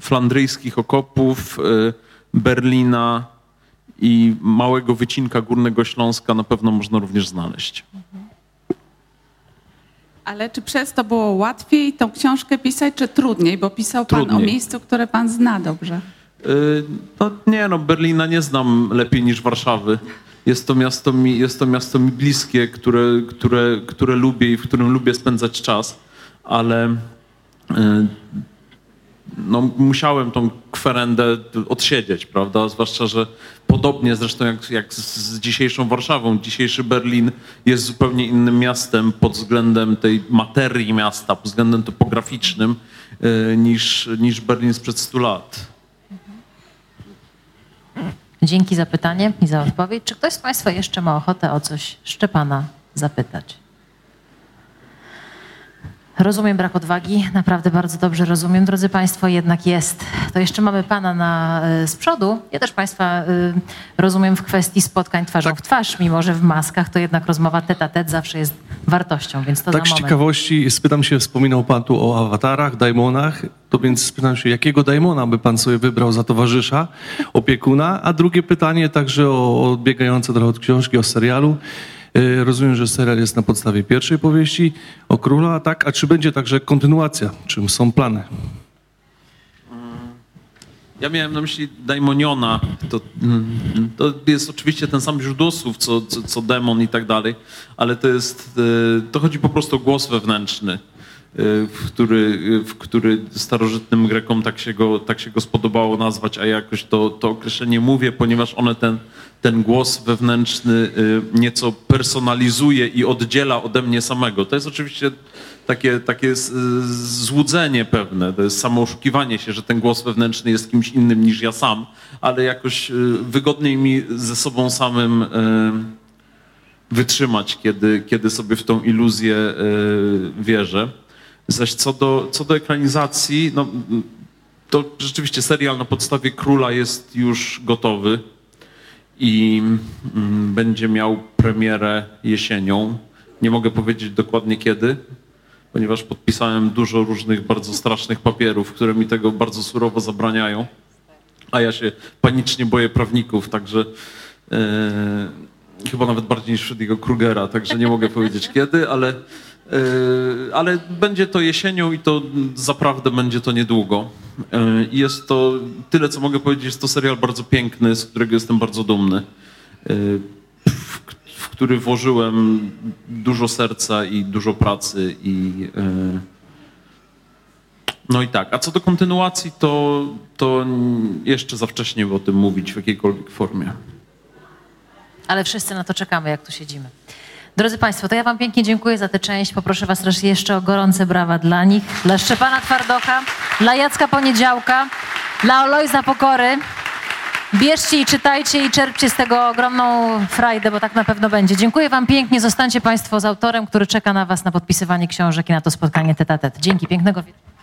C: flandryjskich okopów, y, Berlina i małego wycinka Górnego Śląska na pewno można również znaleźć.
E: Ale czy przez to było łatwiej tą książkę pisać, czy trudniej? Bo pisał pan o
C: Trudniej.
E: miejscu, które pan zna dobrze.
C: Y, No nie, no Berlina nie znam lepiej niż Warszawy. Jest to miasto mi, jest to miasto mi bliskie, które, które, które lubię i w którym lubię spędzać czas, ale y, no, musiałem tą kwerendę odsiedzieć, prawda? Zwłaszcza, że podobnie zresztą jak, jak z, dzisiejszą Warszawą, dzisiejszy Berlin jest zupełnie innym miastem pod względem tej materii miasta, pod względem topograficznym y, niż, niż Berlin sprzed 100 lat.
B: Dzięki za pytanie i za odpowiedź. Czy ktoś z Państwa jeszcze ma ochotę o coś Szczepana zapytać? Rozumiem brak odwagi, naprawdę bardzo dobrze rozumiem, drodzy Państwo, jednak jest. To jeszcze mamy Pana na, y, z przodu. Ja też Państwa y, rozumiem w kwestii spotkań twarzą
F: Tak.
B: w twarz, mimo że w maskach to jednak rozmowa tete zawsze jest wartością, więc to
F: Tak z ciekawości spytam się, wspominał pan tu o awatarach, daimonach, to więc spytam się, jakiego daimona by pan sobie wybrał za towarzysza, opiekuna? A drugie pytanie także o odbiegające trochę od książki, o serialu. E, Rozumiem, że serial jest na podstawie pierwszej powieści o króla, tak? A czy będzie także kontynuacja? Czym są plany?
C: Ja miałem na myśli daimoniona. To, mm, to jest oczywiście ten sam źródłosłów, co, co, co demon i tak dalej, ale to jest, e, to chodzi po prostu o głos wewnętrzny, który, w który starożytnym Grekom tak się go, tak się go spodobało nazwać, a ja jakoś to, to określenie mówię, ponieważ one ten, ten głos wewnętrzny e, nieco personalizuje i oddziela ode mnie samego. To jest oczywiście takie, takie złudzenie pewne, to jest samo oszukiwanie się, że ten głos wewnętrzny jest kimś innym niż ja sam, ale jakoś y, wygodniej mi ze sobą samym y, wytrzymać, kiedy, kiedy sobie w tą iluzję y, wierzę. Zaś co do, co do ekranizacji, no, to rzeczywiście serial na podstawie Króla jest już gotowy i mm, będzie miał premierę jesienią. Nie mogę powiedzieć dokładnie kiedy, ponieważ podpisałem dużo różnych bardzo strasznych papierów, które mi tego bardzo surowo zabraniają. A ja się panicznie boję prawników, także e, chyba nawet bardziej niż Freddy'ego Krugera, także nie mogę powiedzieć kiedy, ale, ale będzie to jesienią i to zaprawdę będzie to niedługo. I jest to, tyle co mogę powiedzieć, jest to serial bardzo piękny, z którego jestem bardzo dumny. E, w, który włożyłem dużo serca i dużo pracy i no i tak. A co do kontynuacji, to, to jeszcze za wcześnie o tym mówić w jakiejkolwiek formie.
B: Ale wszyscy na to czekamy, jak tu siedzimy. Drodzy Państwo, to ja Wam pięknie dziękuję za tę część. Poproszę Was raz jeszcze o gorące brawa dla nich, dla Szczepana Twardocha, dla Jacka Poniedziałka, dla Alojza Pokory. Bierzcie i czytajcie i czerpcie z tego ogromną frajdę, bo tak na pewno będzie. Dziękuję Wam pięknie. Zostańcie Państwo z autorem, który czeka na Was na podpisywanie książek i na to spotkanie tet. Dzięki, pięknego wieczoru.